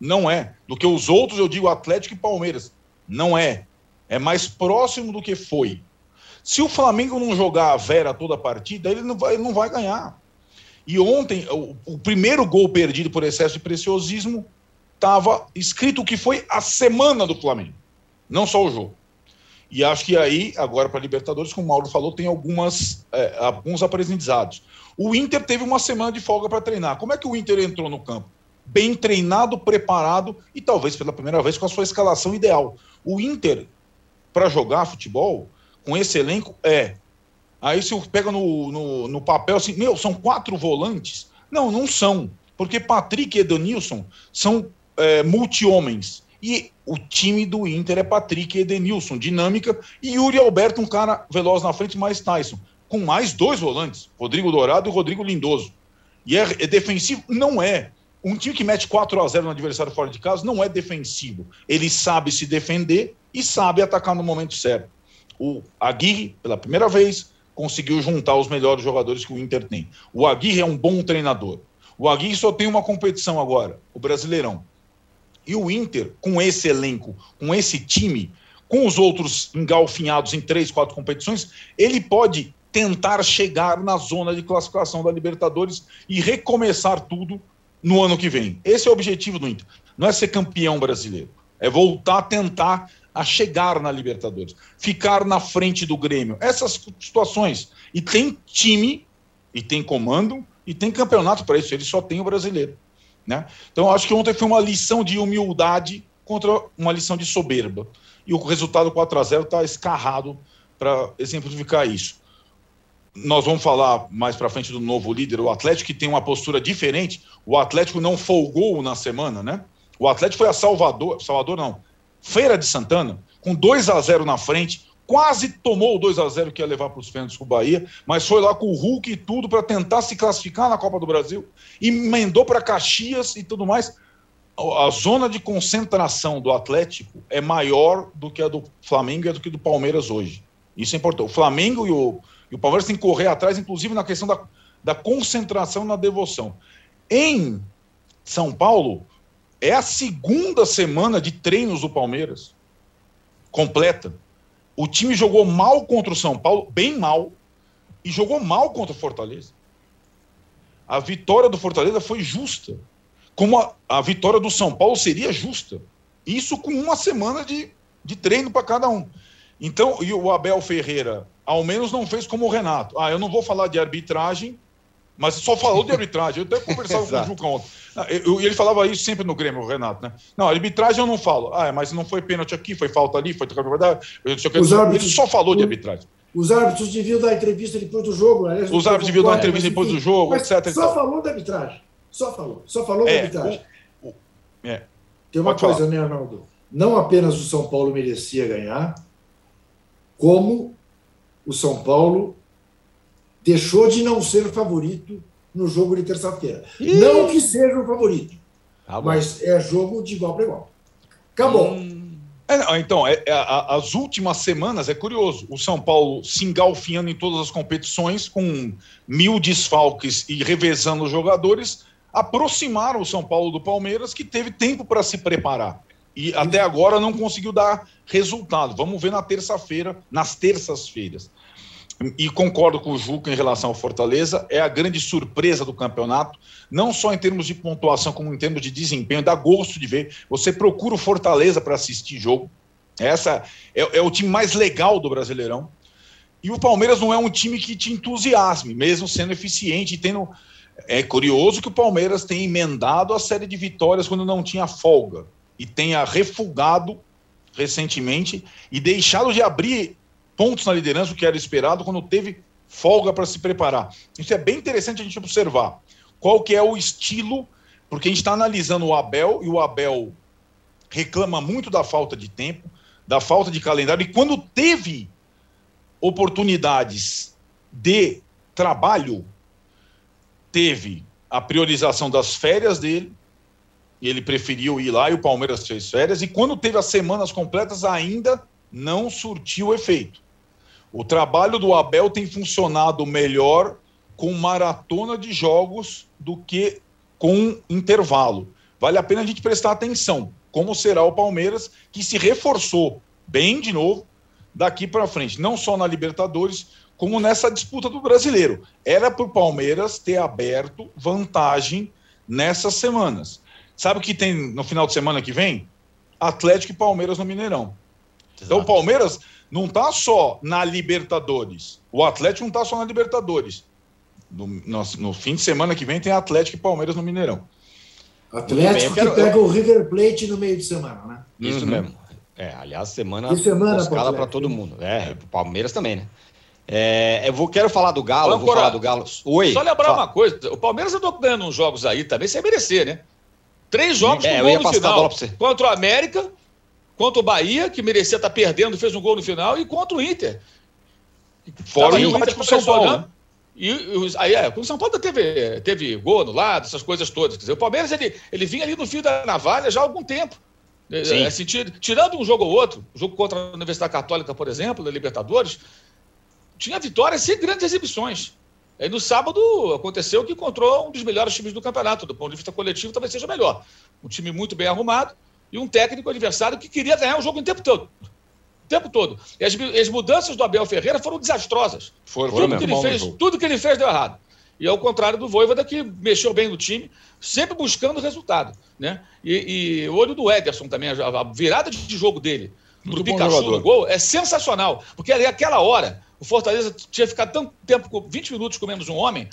Não é. Do que os outros, eu digo Atlético e Palmeiras. Não é. É mais próximo do que foi. Se o Flamengo não jogar a Vera toda a partida, ele não vai, ele não vai ganhar. E ontem, o, o primeiro gol perdido por excesso de preciosismo estava escrito que foi a semana do Flamengo não só o jogo. E acho que aí, agora para Libertadores, como o Mauro falou, tem algumas, é, alguns aprendizados. O Inter teve uma semana de folga para treinar. Como é que o Inter entrou no campo? Bem treinado, preparado e talvez pela primeira vez com a sua escalação ideal. O Inter, para jogar futebol, com esse elenco, é. Aí se pega no, no, no papel assim, meu, são quatro volantes? Não, não são. Porque Patrick e Edenilson são é, multi-homens. E o time do Inter é Patrick Edenilson, dinâmica, e Yuri Alberto, um cara veloz na frente, mais Tyson, com mais dois volantes, Rodrigo Dourado e Rodrigo Lindoso. E é, é defensivo? Não é. Um time que mete 4 a 0 no adversário fora de casa não é defensivo. Ele sabe se defender e sabe atacar no momento certo. O Aguirre, pela primeira vez, conseguiu juntar os melhores jogadores que o Inter tem. O Aguirre é um bom treinador. O Aguirre só tem uma competição agora, o Brasileirão. E o Inter, com esse elenco, com esse time, com os outros engalfinhados em três, quatro competições, ele pode tentar chegar na zona de classificação da Libertadores e recomeçar tudo no ano que vem. Esse é o objetivo do Inter. Não é ser campeão brasileiro, é voltar a tentar a chegar na Libertadores, ficar na frente do Grêmio. Essas situações. E tem time, e tem comando, e tem campeonato para isso. Ele só tem o brasileiro. Né? Então, acho que ontem foi uma lição de humildade contra uma lição de soberba. E o resultado 4 a 0 está escarrado para exemplificar isso. Nós vamos falar mais para frente do novo líder, o Atlético, que tem uma postura diferente. O Atlético não folgou na semana, né? O Atlético foi a Salvador, Salvador não, Feira de Santana, com 2 a 0 na frente, quase tomou o 2 a 0 que ia levar para os pênaltis com o Bahia, mas foi lá com o Hulk e tudo para tentar se classificar na Copa do Brasil, emendou para Caxias e tudo mais. a zona de concentração do Atlético é maior do que a do Flamengo e do que do Palmeiras hoje. Isso é importante. O Flamengo e o, e o Palmeiras têm que correr atrás, inclusive na questão da, da concentração na devoção. Em São Paulo, é a segunda semana de treinos do Palmeiras completa. O time jogou mal contra o São Paulo, bem mal, e jogou mal contra o Fortaleza. A vitória do Fortaleza foi justa como a, a vitória do São Paulo seria justa. Isso com uma semana de, de treino para cada um. Então, e o Abel Ferreira, ao menos não fez como o Renato. Ah, eu não vou falar de arbitragem, mas só falou de arbitragem. Eu até conversava com o Juca ontem. Ah, e ele falava isso sempre no Grêmio, o Renato, né? Não, arbitragem eu não falo. Ah, mas não foi pênalti aqui, foi falta ali, foi verdade. Ele só falou de arbitragem. Os árbitros deviam dar entrevista depois do jogo. Aliás, os árbitros deviam dar entrevista depois do jogo, etc. Só falou da arbitragem. Só falou. Só falou é, da arbitragem. O, o, é. Tem uma Pode coisa, falar. né, Arnaldo? Não apenas o São Paulo merecia ganhar, como o São Paulo deixou de não ser favorito no jogo de terça-feira. Não que seja o favorito, tá mas é jogo de igual para igual. Acabou. Hum. É, então, é, é, as últimas semanas é curioso. O São Paulo se engalfinhando em todas as competições, com mil desfalques e revezando os jogadores, aproximaram o São Paulo do Palmeiras, que teve tempo para se preparar. E até agora não conseguiu dar resultado. Vamos ver na terça-feira, nas terças-feiras. E concordo com o Juca em relação ao Fortaleza, é a grande surpresa do campeonato, não só em termos de pontuação, como em termos de desempenho. Dá gosto de ver. Você procura o Fortaleza para assistir jogo. Essa é, é o time mais legal do Brasileirão. E o Palmeiras não é um time que te entusiasme, mesmo sendo eficiente e tendo é curioso que o Palmeiras tenha emendado a série de vitórias quando não tinha folga e tenha refugado recentemente e deixado de abrir pontos na liderança, o que era esperado, quando teve folga para se preparar. Isso é bem interessante a gente observar. Qual que é o estilo, porque a gente está analisando o Abel e o Abel reclama muito da falta de tempo, da falta de calendário, e quando teve oportunidades de trabalho, teve a priorização das férias dele, e ele preferiu ir lá e o Palmeiras fez férias, e quando teve as semanas completas, ainda não surtiu efeito. O trabalho do Abel tem funcionado melhor com maratona de jogos do que com intervalo. Vale a pena a gente prestar atenção como será o Palmeiras, que se reforçou bem de novo daqui para frente, não só na Libertadores, como nessa disputa do brasileiro. Era para o Palmeiras ter aberto vantagem nessas semanas. Sabe o que tem no final de semana que vem? Atlético e Palmeiras no Mineirão. Exato. Então o Palmeiras não está só na Libertadores. O Atlético não está só na Libertadores. No, no, no, fim de semana que vem tem Atlético e Palmeiras no Mineirão. Atlético quero... que pega o River Plate no meio de semana, né? Isso uhum. mesmo. É, aliás, semana, semana escala para todo mundo. É, Palmeiras também, né? É, eu vou, quero falar do Galo, vou falar do Galo. Oi. Só lembrar fala. uma coisa: o Palmeiras andou ganhando uns jogos aí também sem merecer, né? Três jogos é, com gol no final. Contra o América, contra o Bahia, que merecia estar tá perdendo, fez um gol no final, e contra o Inter. Fora o Inter com o São Paulo. Né? E, e aí, é, o São Paulo teve, teve gol no lado, essas coisas todas. Dizer, o Palmeiras ele, ele vinha ali no fio da navalha já há algum tempo. É, assim, tirando um jogo ou outro, o jogo contra a Universidade Católica, por exemplo, da Libertadores, tinha vitórias sem grandes exibições. Aí no sábado aconteceu que encontrou um dos melhores times do campeonato, do ponto de vista coletivo, talvez seja melhor. Um time muito bem arrumado e um técnico adversário que queria ganhar o jogo o tempo todo. O tempo todo. E as, as mudanças do Abel Ferreira foram desastrosas. Foram, tudo, que ele fez, tudo que ele fez deu errado. E ao contrário do Voivoda, que mexeu bem no time, sempre buscando resultado. Né? E, e o olho do Ederson também, a virada de jogo dele para o Pikachu no gol é sensacional. Porque ali, aquela hora, o Fortaleza tinha ficado tanto tempo, 20 minutos com menos um homem.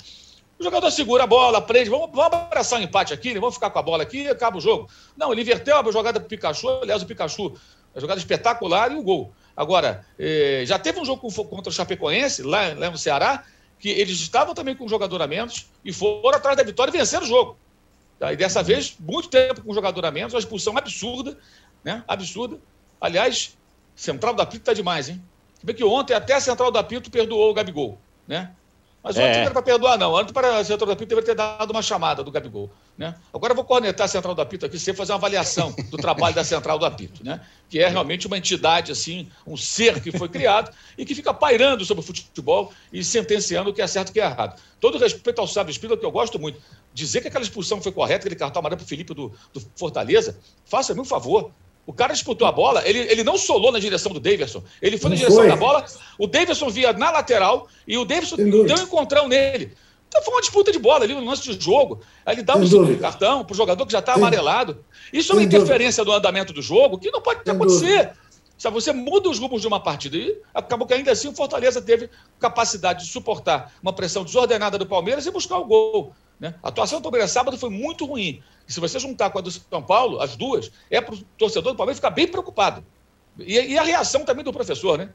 O jogador segura a bola, prende, vamos, vamos abraçar um empate aqui, né? vamos ficar com a bola aqui e acaba o jogo. Não, ele inverteu a jogada para o Pikachu, aliás, o Pikachu, a jogada espetacular e o gol. Agora, eh, já teve um jogo contra o Chapecoense, lá, lá no Ceará, que eles estavam também com jogador a menos e foram atrás da vitória e venceram o jogo. E dessa vez, muito tempo com jogador a menos, uma expulsão absurda, né? Absurda. Aliás, Central da Pito está demais, hein? Vê que ontem até a Central da Pito perdoou o Gabigol, né? Mas o é. não era para perdoar, não. Antes, para a Central do Apito, deveria ter dado uma chamada do Gabigol. Né? Agora eu vou cornetar a Central do Apito aqui, sem fazer uma avaliação do trabalho da Central do Apito, né? que é realmente uma entidade, assim, um ser que foi criado e que fica pairando sobre o futebol e sentenciando o que é certo e o que é errado. Todo respeito ao Sábio Espírito, que eu gosto muito, dizer que aquela expulsão foi correta, aquele cartão amarelo para o Felipe do, do Fortaleza, faça-me um favor. O cara disputou a bola, ele, ele não solou na direção do Davidson. Ele foi não na direção foi. da bola, o Davidson via na lateral e o Davidson deu um encontrão nele. Então foi uma disputa de bola ali no lance de jogo. Aí ele dá um segundo cartão para o jogador que já está amarelado. Isso é uma interferência do andamento do jogo que não pode acontecer. Se você muda os rumos de uma partida. E acabou que ainda assim o Fortaleza teve capacidade de suportar uma pressão desordenada do Palmeiras e buscar o gol. Né? A atuação do Palmeiras sábado foi muito ruim. E se você juntar com a do São Paulo, as duas, é para o torcedor do Palmeiras ficar bem preocupado. E, e, a reação também do professor, né?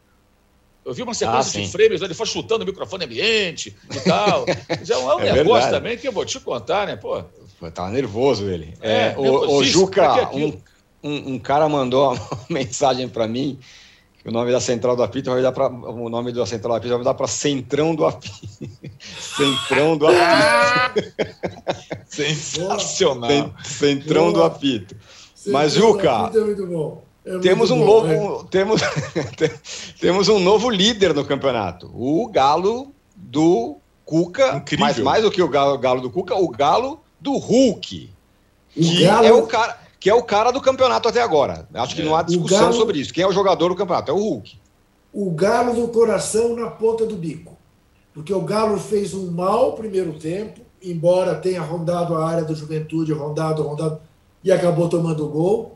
Eu vi uma sequência ah, de frames, ele foi chutando o microfone ambiente e tal. um, é um é negócio verdade. também que eu vou te contar, né? Pô. Pô tava nervoso ele. É, é o, o Juca, um, um, um, cara mandou uma mensagem para mim o nome da central do apito vai dar para o nome da central do apito vai dar para centrão do apito. centrão do apito. Sensacional. Centrão do apito. Mas Juca, é, é temos um bom, novo é. temos temos um novo líder no campeonato. O Galo do Cuca, Incrível. mas mais do que o Galo, Galo do Cuca, o Galo do Hulk. Que Galo... é o cara que é o cara do campeonato até agora. Acho que não há discussão Galo, sobre isso. Quem é o jogador do campeonato? É o Hulk. O Galo do coração na ponta do bico. Porque o Galo fez um mau primeiro tempo, embora tenha rondado a área do Juventude, rondado, rondado, e acabou tomando o gol.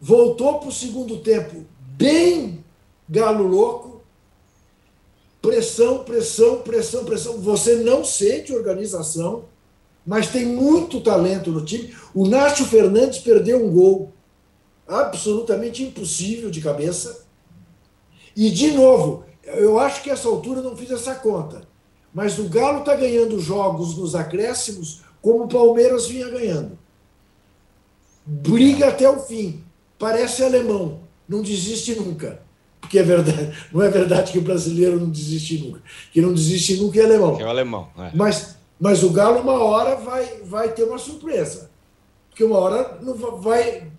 Voltou para o segundo tempo bem galo louco. Pressão, pressão, pressão, pressão. Você não sente organização mas tem muito talento no time. O Nácio Fernandes perdeu um gol absolutamente impossível de cabeça. E, de novo, eu acho que essa altura não fiz essa conta, mas o Galo está ganhando jogos nos acréscimos como o Palmeiras vinha ganhando. Briga até o fim. Parece alemão, não desiste nunca. Porque é verdade, não é verdade que o brasileiro não desiste nunca. Que não desiste nunca é alemão. É o alemão. É. Mas mas o Galo, uma hora, vai, vai ter uma surpresa. Porque uma hora não vai,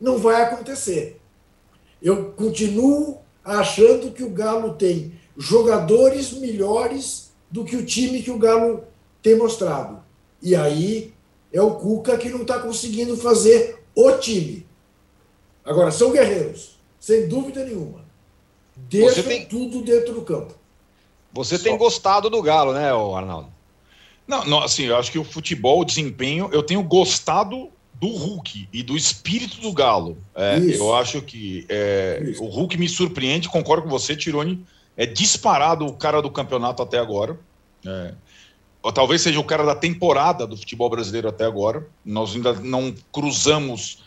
não vai acontecer. Eu continuo achando que o Galo tem jogadores melhores do que o time que o Galo tem mostrado. E aí é o Cuca que não está conseguindo fazer o time. Agora, são guerreiros, sem dúvida nenhuma. Deixam tem... tudo dentro do campo. Você Só... tem gostado do Galo, né, Arnaldo? Não, não, assim, eu acho que o futebol, o desempenho, eu tenho gostado do Hulk e do espírito do Galo. É, eu acho que é, o Hulk me surpreende, concordo com você, Tironi. É disparado o cara do campeonato até agora. É, ou talvez seja o cara da temporada do futebol brasileiro até agora. Nós ainda não cruzamos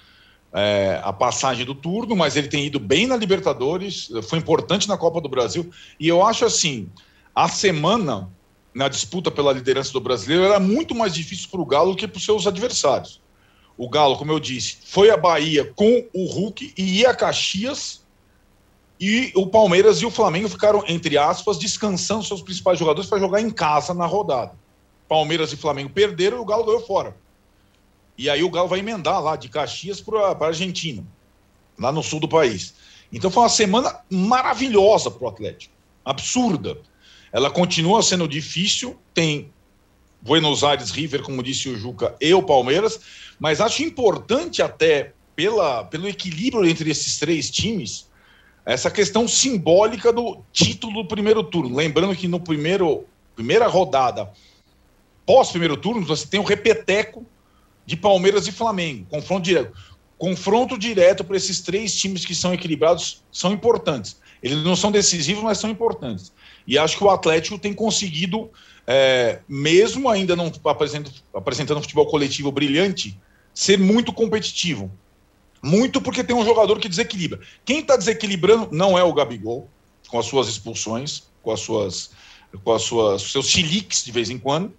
é, a passagem do turno, mas ele tem ido bem na Libertadores, foi importante na Copa do Brasil. E eu acho assim: a semana na disputa pela liderança do brasileiro era muito mais difícil para o Galo que para os seus adversários. O Galo, como eu disse, foi a Bahia com o Hulk e ia a Caxias. E o Palmeiras e o Flamengo ficaram, entre aspas, descansando seus principais jogadores para jogar em casa na rodada. Palmeiras e Flamengo perderam e o Galo ganhou fora. E aí o Galo vai emendar lá de Caxias para a Argentina, lá no sul do país. Então foi uma semana maravilhosa para o Atlético. Absurda. Ela continua sendo difícil, tem Buenos Aires, River, como disse o Juca, e o Palmeiras, mas acho importante até pela, pelo equilíbrio entre esses três times, essa questão simbólica do título do primeiro turno. Lembrando que no primeiro primeira rodada, pós primeiro turno, você tem o repeteco de Palmeiras e Flamengo, confronto direto. Confronto direto para esses três times que são equilibrados são importantes. Eles não são decisivos, mas são importantes. E acho que o Atlético tem conseguido, é, mesmo ainda não apresentando, um futebol coletivo brilhante, ser muito competitivo. Muito porque tem um jogador que desequilibra. Quem está desequilibrando não é o Gabigol, com as suas expulsões, com as suas, com as suas seus chiliques de vez em quando.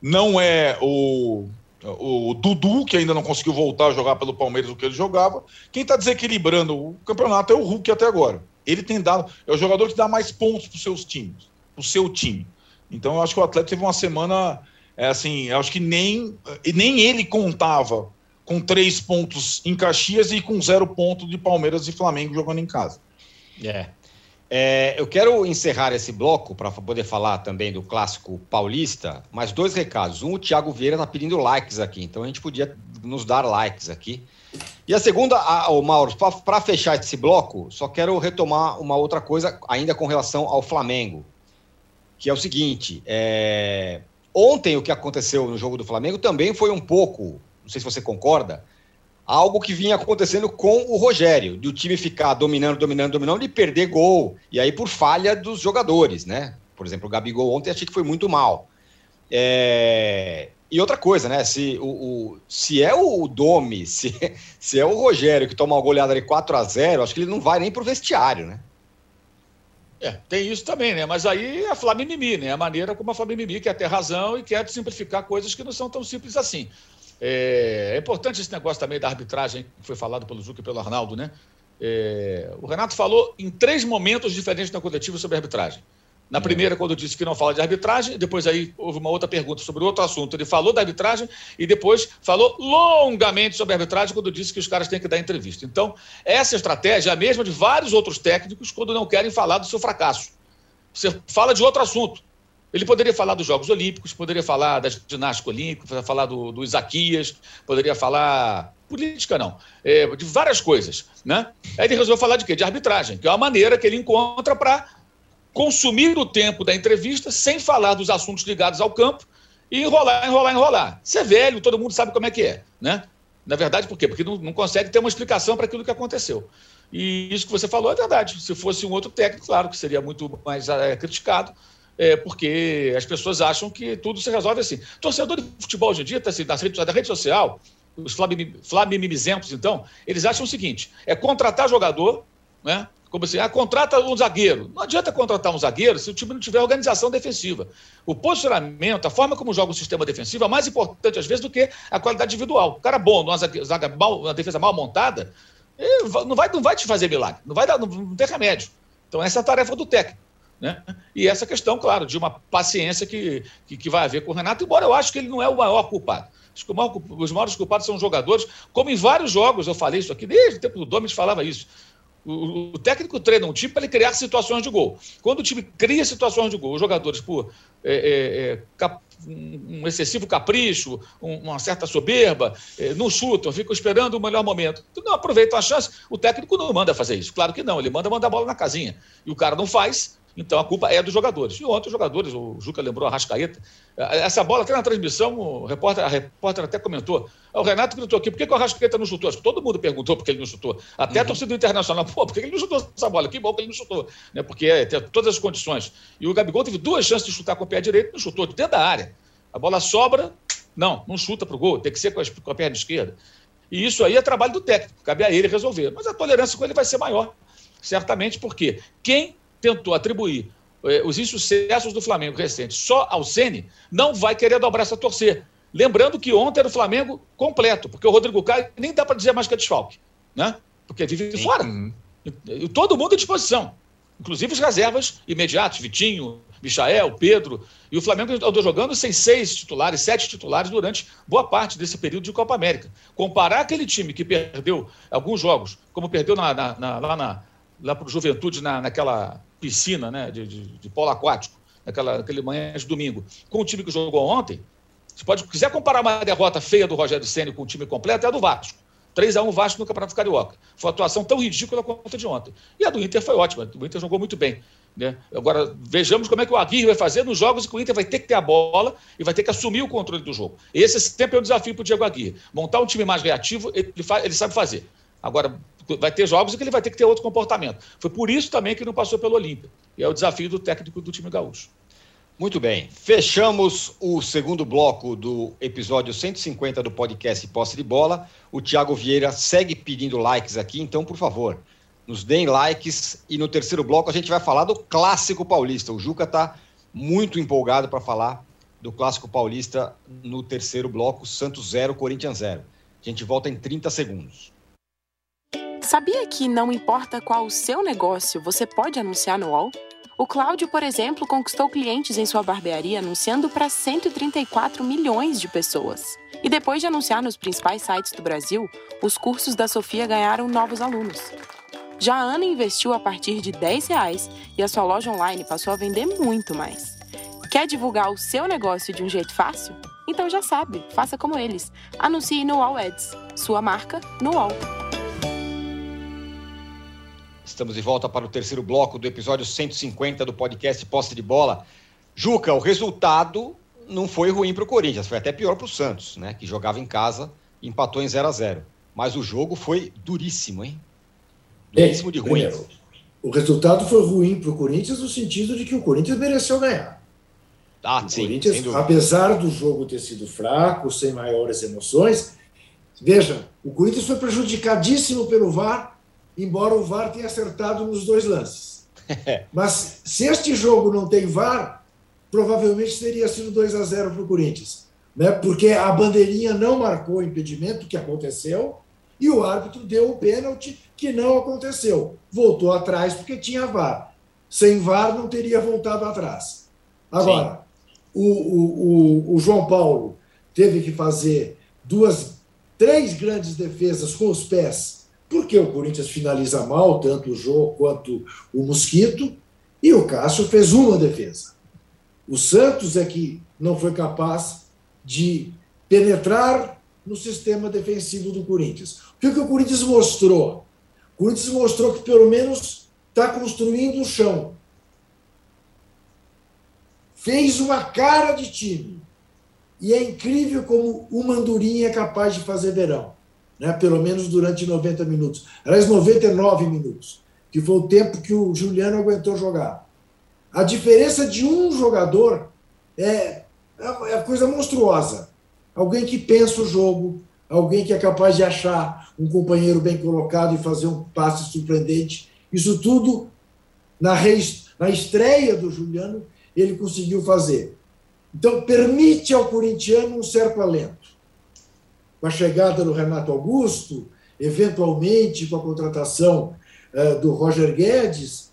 Não é o, o Dudu, que ainda não conseguiu voltar a jogar pelo Palmeiras o que ele jogava. Quem está desequilibrando o campeonato é o Hulk até agora ele tem dado. É o jogador que dá mais pontos para os seus times, para o seu time. Então eu acho que o Atlético teve uma semana, é assim, eu acho que nem, nem ele contava com três pontos em Caxias e com zero ponto de Palmeiras e Flamengo jogando em casa. É. é eu quero encerrar esse bloco para poder falar também do clássico paulista, mas dois recados. Um, o Thiago Vieira está pedindo likes aqui, então a gente podia nos dar likes aqui. E a segunda, o Mauro, para fechar esse bloco, só quero retomar uma outra coisa ainda com relação ao Flamengo, que é o seguinte: é... ontem o que aconteceu no jogo do Flamengo também foi um pouco não sei se você concorda, algo que vinha acontecendo com o Rogério, do time ficar dominando, dominando, dominando e perder gol. E aí por falha dos jogadores, né? Por exemplo, o Gabigol ontem achei que foi muito mal. É... E outra coisa, né? Se, o, o, se é o Domi, se, se é o Rogério que toma uma goleada de 4 a 0 acho que ele não vai nem pro vestiário, né? É, tem isso também, né? Mas aí é a Flamimimi, né? A maneira como a Flamimimi quer ter razão e quer simplificar coisas que não são tão simples assim. É, é, importante esse negócio também da arbitragem, que foi falado pelo Zuc e pelo Arnaldo, né? É, o Renato falou em três momentos diferentes na coletiva sobre arbitragem. Na primeira, quando disse que não fala de arbitragem, depois aí houve uma outra pergunta sobre outro assunto. Ele falou da arbitragem e depois falou longamente sobre a arbitragem quando disse que os caras têm que dar entrevista. Então, essa estratégia é a mesma de vários outros técnicos quando não querem falar do seu fracasso. Você fala de outro assunto. Ele poderia falar dos Jogos Olímpicos, poderia falar da ginástica olímpica, falar do, do Isaquias, poderia falar. Política não, é, de várias coisas. Né? Aí ele resolveu falar de quê? De arbitragem, que é uma maneira que ele encontra para consumir o tempo da entrevista sem falar dos assuntos ligados ao campo e enrolar, enrolar, enrolar. Você é velho, todo mundo sabe como é que é. Né? Na verdade, por quê? Porque não, não consegue ter uma explicação para aquilo que aconteceu. E isso que você falou é verdade. Se fosse um outro técnico, claro que seria muito mais é, criticado é, porque as pessoas acham que tudo se resolve assim. Torcedor de futebol hoje em dia, tá, assim, da, rede, rede social, os flamimizentos, então, eles acham o seguinte: é contratar jogador, né? Como assim, ah, contrata um zagueiro. Não adianta contratar um zagueiro se o time não tiver organização defensiva. O posicionamento, a forma como joga o sistema defensivo é mais importante, às vezes, do que a qualidade individual. O cara bom, numa, mal, uma defesa mal montada, não vai, não vai te fazer milagre, não vai dar, não, não tem remédio. Então, essa é a tarefa do técnico. Né? E essa questão, claro, de uma paciência que, que, que, vai haver com o Renato, embora eu acho que ele não é o maior culpado. Os maiores culpados são os jogadores, como em vários jogos eu falei isso aqui, desde o tempo do Domes falava isso. O, técnico treina um time para ele criar situações de gol. Quando o time cria situações de gol, os jogadores, por é, é, é cap, um excessivo capricho, um, uma certa soberba, é, não chutam, ficam esperando o melhor momento. Não aproveitam a chance, o técnico não manda fazer isso. Claro que não, ele manda mandar a bola na casinha. E o cara não faz, então a culpa é dos jogadores. E ontem os jogadores, o Juca lembrou a Rascaeta, essa bola até na transmissão, o repórter, a repórter até comentou. O Renato gritou aqui, por que, que o Rascaeta não chutou? Acho que todo mundo perguntou por que ele não chutou. Até uhum. a torcida internacional, pô, por que ele não chutou essa bola? Que bom que ele não chutou. Né? Porque é, tem todas as condições. E o Gabigol teve duas chances de chutar com o pé direito, não chutou de dentro da área. A bola sobra, não, não chuta para o gol, tem que ser com a, com a perna esquerda. E isso aí é trabalho do técnico, cabe a ele resolver. Mas a tolerância com ele vai ser maior, certamente, porque quem tentou atribuir eh, os insucessos do Flamengo recentes só ao Ceni, não vai querer dobrar essa torcer. Lembrando que ontem era o Flamengo completo, porque o Rodrigo Caio nem dá para dizer mais que é desfalque, né? Porque vive fora. E todo mundo à disposição. Inclusive os reservas imediatos, Vitinho, Michael, Pedro. E o Flamengo andou jogando sem seis titulares, sete titulares durante boa parte desse período de Copa América. Comparar aquele time que perdeu alguns jogos, como perdeu na, na, na, lá na, lá para o Juventude na, naquela piscina né, de, de, de polo aquático, naquela, naquele manhã de domingo, com o time que jogou ontem, você pode, quiser comparar uma derrota feia do Rogério Senna com o time completo, é a do Vasco. 3x1 Vasco no Campeonato Carioca. Foi uma atuação tão ridícula quanto a de ontem. E a do Inter foi ótima. O Inter jogou muito bem. Né? Agora, vejamos como é que o Aguirre vai fazer nos jogos em que o Inter vai ter que ter a bola e vai ter que assumir o controle do jogo. Esse sempre é o desafio para o Diego Aguirre. Montar um time mais reativo, ele, ele sabe fazer. Agora, vai ter jogos em que ele vai ter que ter outro comportamento. Foi por isso também que não passou pelo Olímpia. E é o desafio do técnico do time gaúcho. Muito bem. Fechamos o segundo bloco do episódio 150 do podcast Posse de Bola. O Thiago Vieira segue pedindo likes aqui, então, por favor, nos deem likes. E no terceiro bloco a gente vai falar do clássico paulista. O Juca está muito empolgado para falar do clássico paulista no terceiro bloco, Santos 0, Corinthians 0. A gente volta em 30 segundos. Sabia que não importa qual o seu negócio, você pode anunciar no UOL? O Cláudio, por exemplo, conquistou clientes em sua barbearia anunciando para 134 milhões de pessoas. E depois de anunciar nos principais sites do Brasil, os cursos da Sofia ganharam novos alunos. Já a Ana investiu a partir de 10 reais e a sua loja online passou a vender muito mais. Quer divulgar o seu negócio de um jeito fácil? Então já sabe, faça como eles. Anuncie no All Ads, sua marca no All. Estamos de volta para o terceiro bloco do episódio 150 do podcast Posse de Bola. Juca, o resultado não foi ruim para o Corinthians, foi até pior para o Santos, né? Que jogava em casa e empatou em 0 a 0 Mas o jogo foi duríssimo, hein? Duríssimo de ruim. o resultado foi ruim para o Corinthians no sentido de que o Corinthians mereceu ganhar. Ah, o sim, Corinthians, apesar do jogo ter sido fraco, sem maiores emoções, veja, o Corinthians foi prejudicadíssimo pelo VAR embora o VAR tenha acertado nos dois lances. Mas se este jogo não tem VAR, provavelmente teria sido 2 a 0 para o Corinthians. Né? Porque a bandeirinha não marcou o impedimento, que aconteceu, e o árbitro deu o pênalti, que não aconteceu. Voltou atrás porque tinha VAR. Sem VAR não teria voltado atrás. Agora, o, o, o, o João Paulo teve que fazer duas, três grandes defesas com os pés porque o Corinthians finaliza mal, tanto o Jô quanto o Mosquito, e o Cássio fez uma defesa. O Santos é que não foi capaz de penetrar no sistema defensivo do Corinthians. O que, o Corinthians mostrou? O Corinthians mostrou que pelo menos está construindo o chão. Fez uma cara de time. E é incrível como o Mandurinha é capaz de fazer verão né, pelo menos durante 90 minutos. Aliás, 99 minutos, que foi o tempo que o Juliano aguentou jogar. A diferença de um jogador é, é, é coisa monstruosa. Alguém que pensa o jogo, alguém que é capaz de achar um companheiro bem colocado e fazer um passe surpreendente. Isso tudo, na, reis, na estreia do Juliano, ele conseguiu fazer. Então, permite ao corintiano um certo alento com a chegada do Renato Augusto, eventualmente com a contratação uh, do Roger Guedes,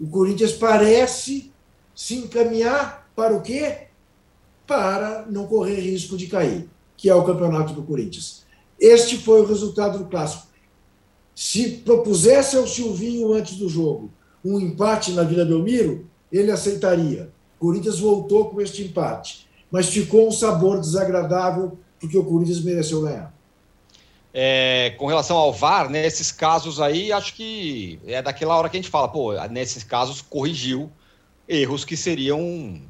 o Corinthians parece se encaminhar para o quê? Para não correr risco de cair, que é o campeonato do Corinthians. Este foi o resultado do clássico. Se propusesse ao Silvinho antes do jogo um empate na Vila Belmiro, ele aceitaria. O Corinthians voltou com este empate, mas ficou um sabor desagradável porque o Corinthians mereceu ganhar. É, com relação ao VAR, nesses casos aí, acho que é daquela hora que a gente fala, pô, nesses casos corrigiu erros que seriam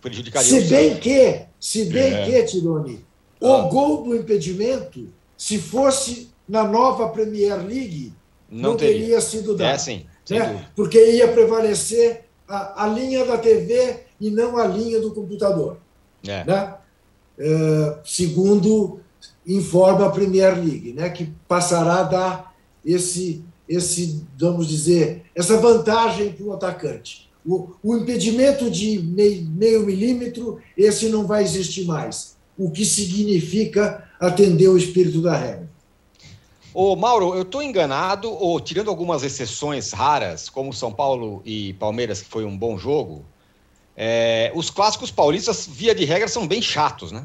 prejudicariam. Se bem que, se bem é. que, Tironi, o ah. gol do impedimento, se fosse na nova Premier League, não, não teria. teria. sido dado. É, sim, né? Porque ia prevalecer a, a, linha da TV e não a linha do computador. É. Né? Eh, segundo informa a Premier League, né, que passará a dar esse, esse vamos dizer, essa vantagem para o atacante. O, impedimento de meio, meio milímetro, esse não vai existir mais, o que significa atender o espírito da regra. Ô, Mauro, eu estou enganado, ou tirando algumas exceções raras, como São Paulo e Palmeiras, que foi um bom jogo, é, os clássicos paulistas, via de regra, são bem chatos, né?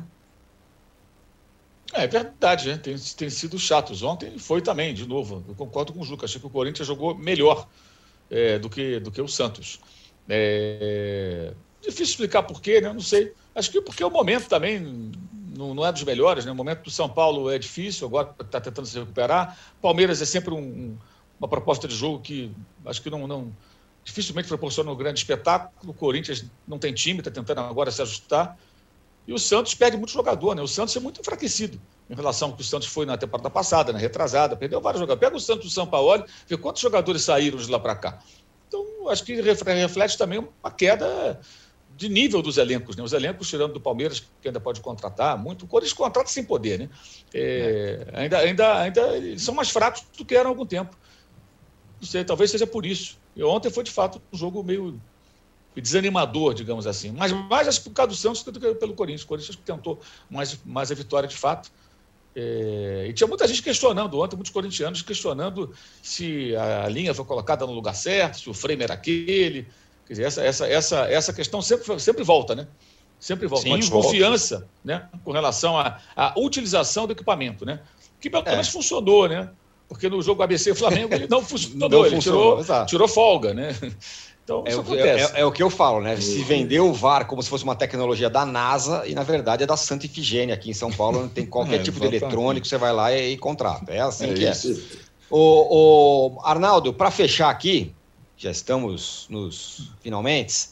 É, é verdade, né? tem, tem sido chatos. Ontem foi também, de novo. Eu concordo com o Juca. Achei que o Corinthians jogou melhor é, do, que, do que o Santos. É, difícil explicar por quê, né? Não sei. Acho que porque o momento também não, não é dos melhores, né? O momento do São Paulo é difícil, agora está tentando se recuperar. Palmeiras é sempre um, uma proposta de jogo que acho que não, não dificilmente proporciona um grande espetáculo. O Corinthians não tem time, está tentando agora se ajustar. E o Santos perde muito jogador, né? O Santos é muito enfraquecido em relação ao que o Santos foi na temporada passada, na retrasada, perdeu vários jogadores. Pega o Santos do São Paulo, vê quantos jogadores saíram de lá para cá. Então, acho que reflete também uma queda de nível dos elencos, né? Os elencos, tirando do Palmeiras, que ainda pode contratar muito, o Corinthians contrata sem poder, né? É, é. Ainda, ainda, ainda são mais fracos do que eram há algum tempo. Não sei, talvez seja por isso. E ontem foi, de fato, um jogo meio desanimador, digamos assim. Mas mais por causa do Santos do que pelo Corinthians. O Corinthians tentou mais, mais a vitória de fato. É, e tinha muita gente questionando ontem, muitos corintianos questionando se a linha foi colocada no lugar certo, se o frame era aquele. Quer dizer, essa, essa, essa, essa questão sempre, sempre volta, né? Sempre volta. Sim, Uma desconfiança volta. né? com relação à, à utilização do equipamento, né? Que pelo menos é. funcionou, né? Porque no jogo ABC Flamengo ele não funcionou, não ele funcionou, tirou, tirou folga, né? Então, é, é, é, é, o que eu falo, né? Se vendeu o VAR como se fosse uma tecnologia da NASA e, na verdade, é da Santa Ifigênia. Aqui em São Paulo não tem qualquer é, tipo de eletrônico, você vai lá e, e contrata. É assim é que isso. é. O, o Arnaldo, para fechar aqui, já estamos nos finalmente.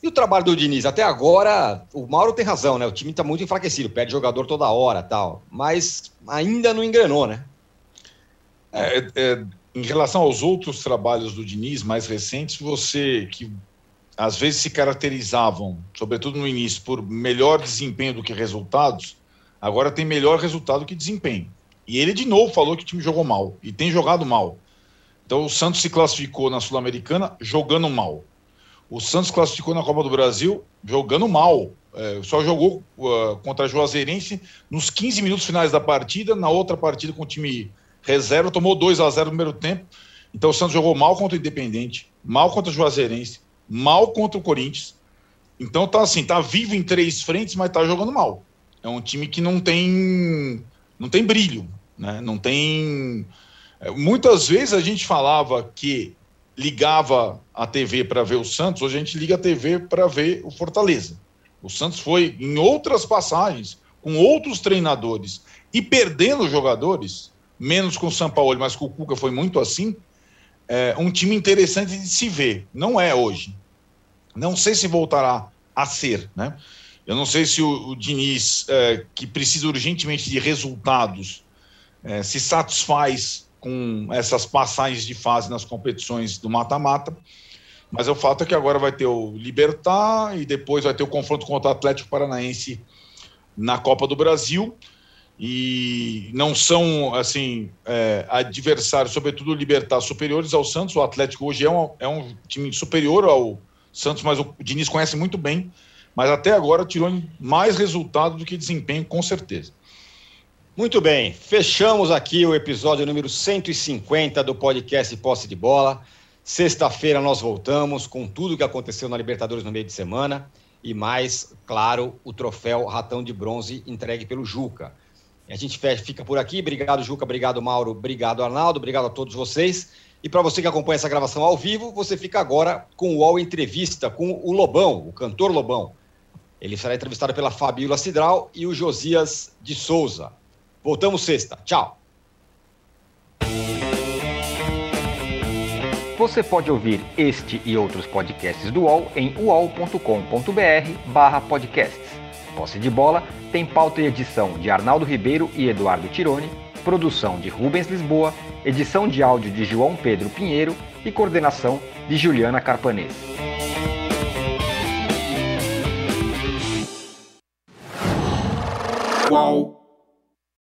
E o trabalho do Diniz? Até agora, o Mauro tem razão, né? O time está muito enfraquecido, perde jogador toda hora tal. Mas ainda não engrenou, né? É, é, em relação aos outros trabalhos do Diniz mais recentes, você que às vezes se caracterizavam, sobretudo no início, por melhor desempenho do que resultados, agora tem melhor resultado que desempenho. E ele de novo falou que o time jogou mal e tem jogado mal. Então o Santos se classificou na Sul-Americana jogando mal. O Santos classificou na Copa do Brasil jogando mal. É, só jogou uh, contra a Juazeirense nos 15 minutos finais da partida. Na outra partida com o time reserva, tomou 2 a 0 no primeiro tempo. Então o Santos jogou mal contra o Independente, mal contra o Juazeirense, mal contra o Corinthians. Então tá assim, tá vivo em três frentes, mas tá jogando mal. É um time que não tem não tem brilho, né? Não tem é, muitas vezes a gente falava que ligava a TV para ver o Santos, hoje a gente liga a TV para ver o Fortaleza. O Santos foi em outras passagens, com outros treinadores e perdendo jogadores, menos com o São Paulo, mas com o Cuca foi muito assim. É um time interessante de se ver. Não é hoje. Não sei se voltará a ser, né? Eu não sei se o, o Diniz, é, que precisa urgentemente de resultados, é, se satisfaz com essas passagens de fase nas competições do mata-mata. Mas o fato é que agora vai ter o Libertar e depois vai ter o confronto contra o Atlético Paranaense na Copa do Brasil. E não são, assim, é, adversários, sobretudo Libertar, superiores ao Santos. O Atlético hoje é um, é um time superior ao Santos, mas o Diniz conhece muito bem. Mas até agora tirou mais resultado do que desempenho, com certeza. Muito bem, fechamos aqui o episódio número 150 do podcast Posse de Bola. Sexta-feira nós voltamos com tudo o que aconteceu na Libertadores no meio de semana e mais, claro, o troféu Ratão de Bronze entregue pelo Juca. A gente fica por aqui. Obrigado, Juca. Obrigado, Mauro. Obrigado, Arnaldo. Obrigado a todos vocês. E para você que acompanha essa gravação ao vivo, você fica agora com o UOL Entrevista com o Lobão, o cantor Lobão. Ele será entrevistado pela Fabíola Cidral e o Josias de Souza. Voltamos sexta. Tchau. Você pode ouvir este e outros podcasts do UOL em uol.com.br barra podcasts. Posse de bola tem pauta e edição de Arnaldo Ribeiro e Eduardo Tironi, produção de Rubens Lisboa, edição de áudio de João Pedro Pinheiro e coordenação de Juliana Carpanês. Uau.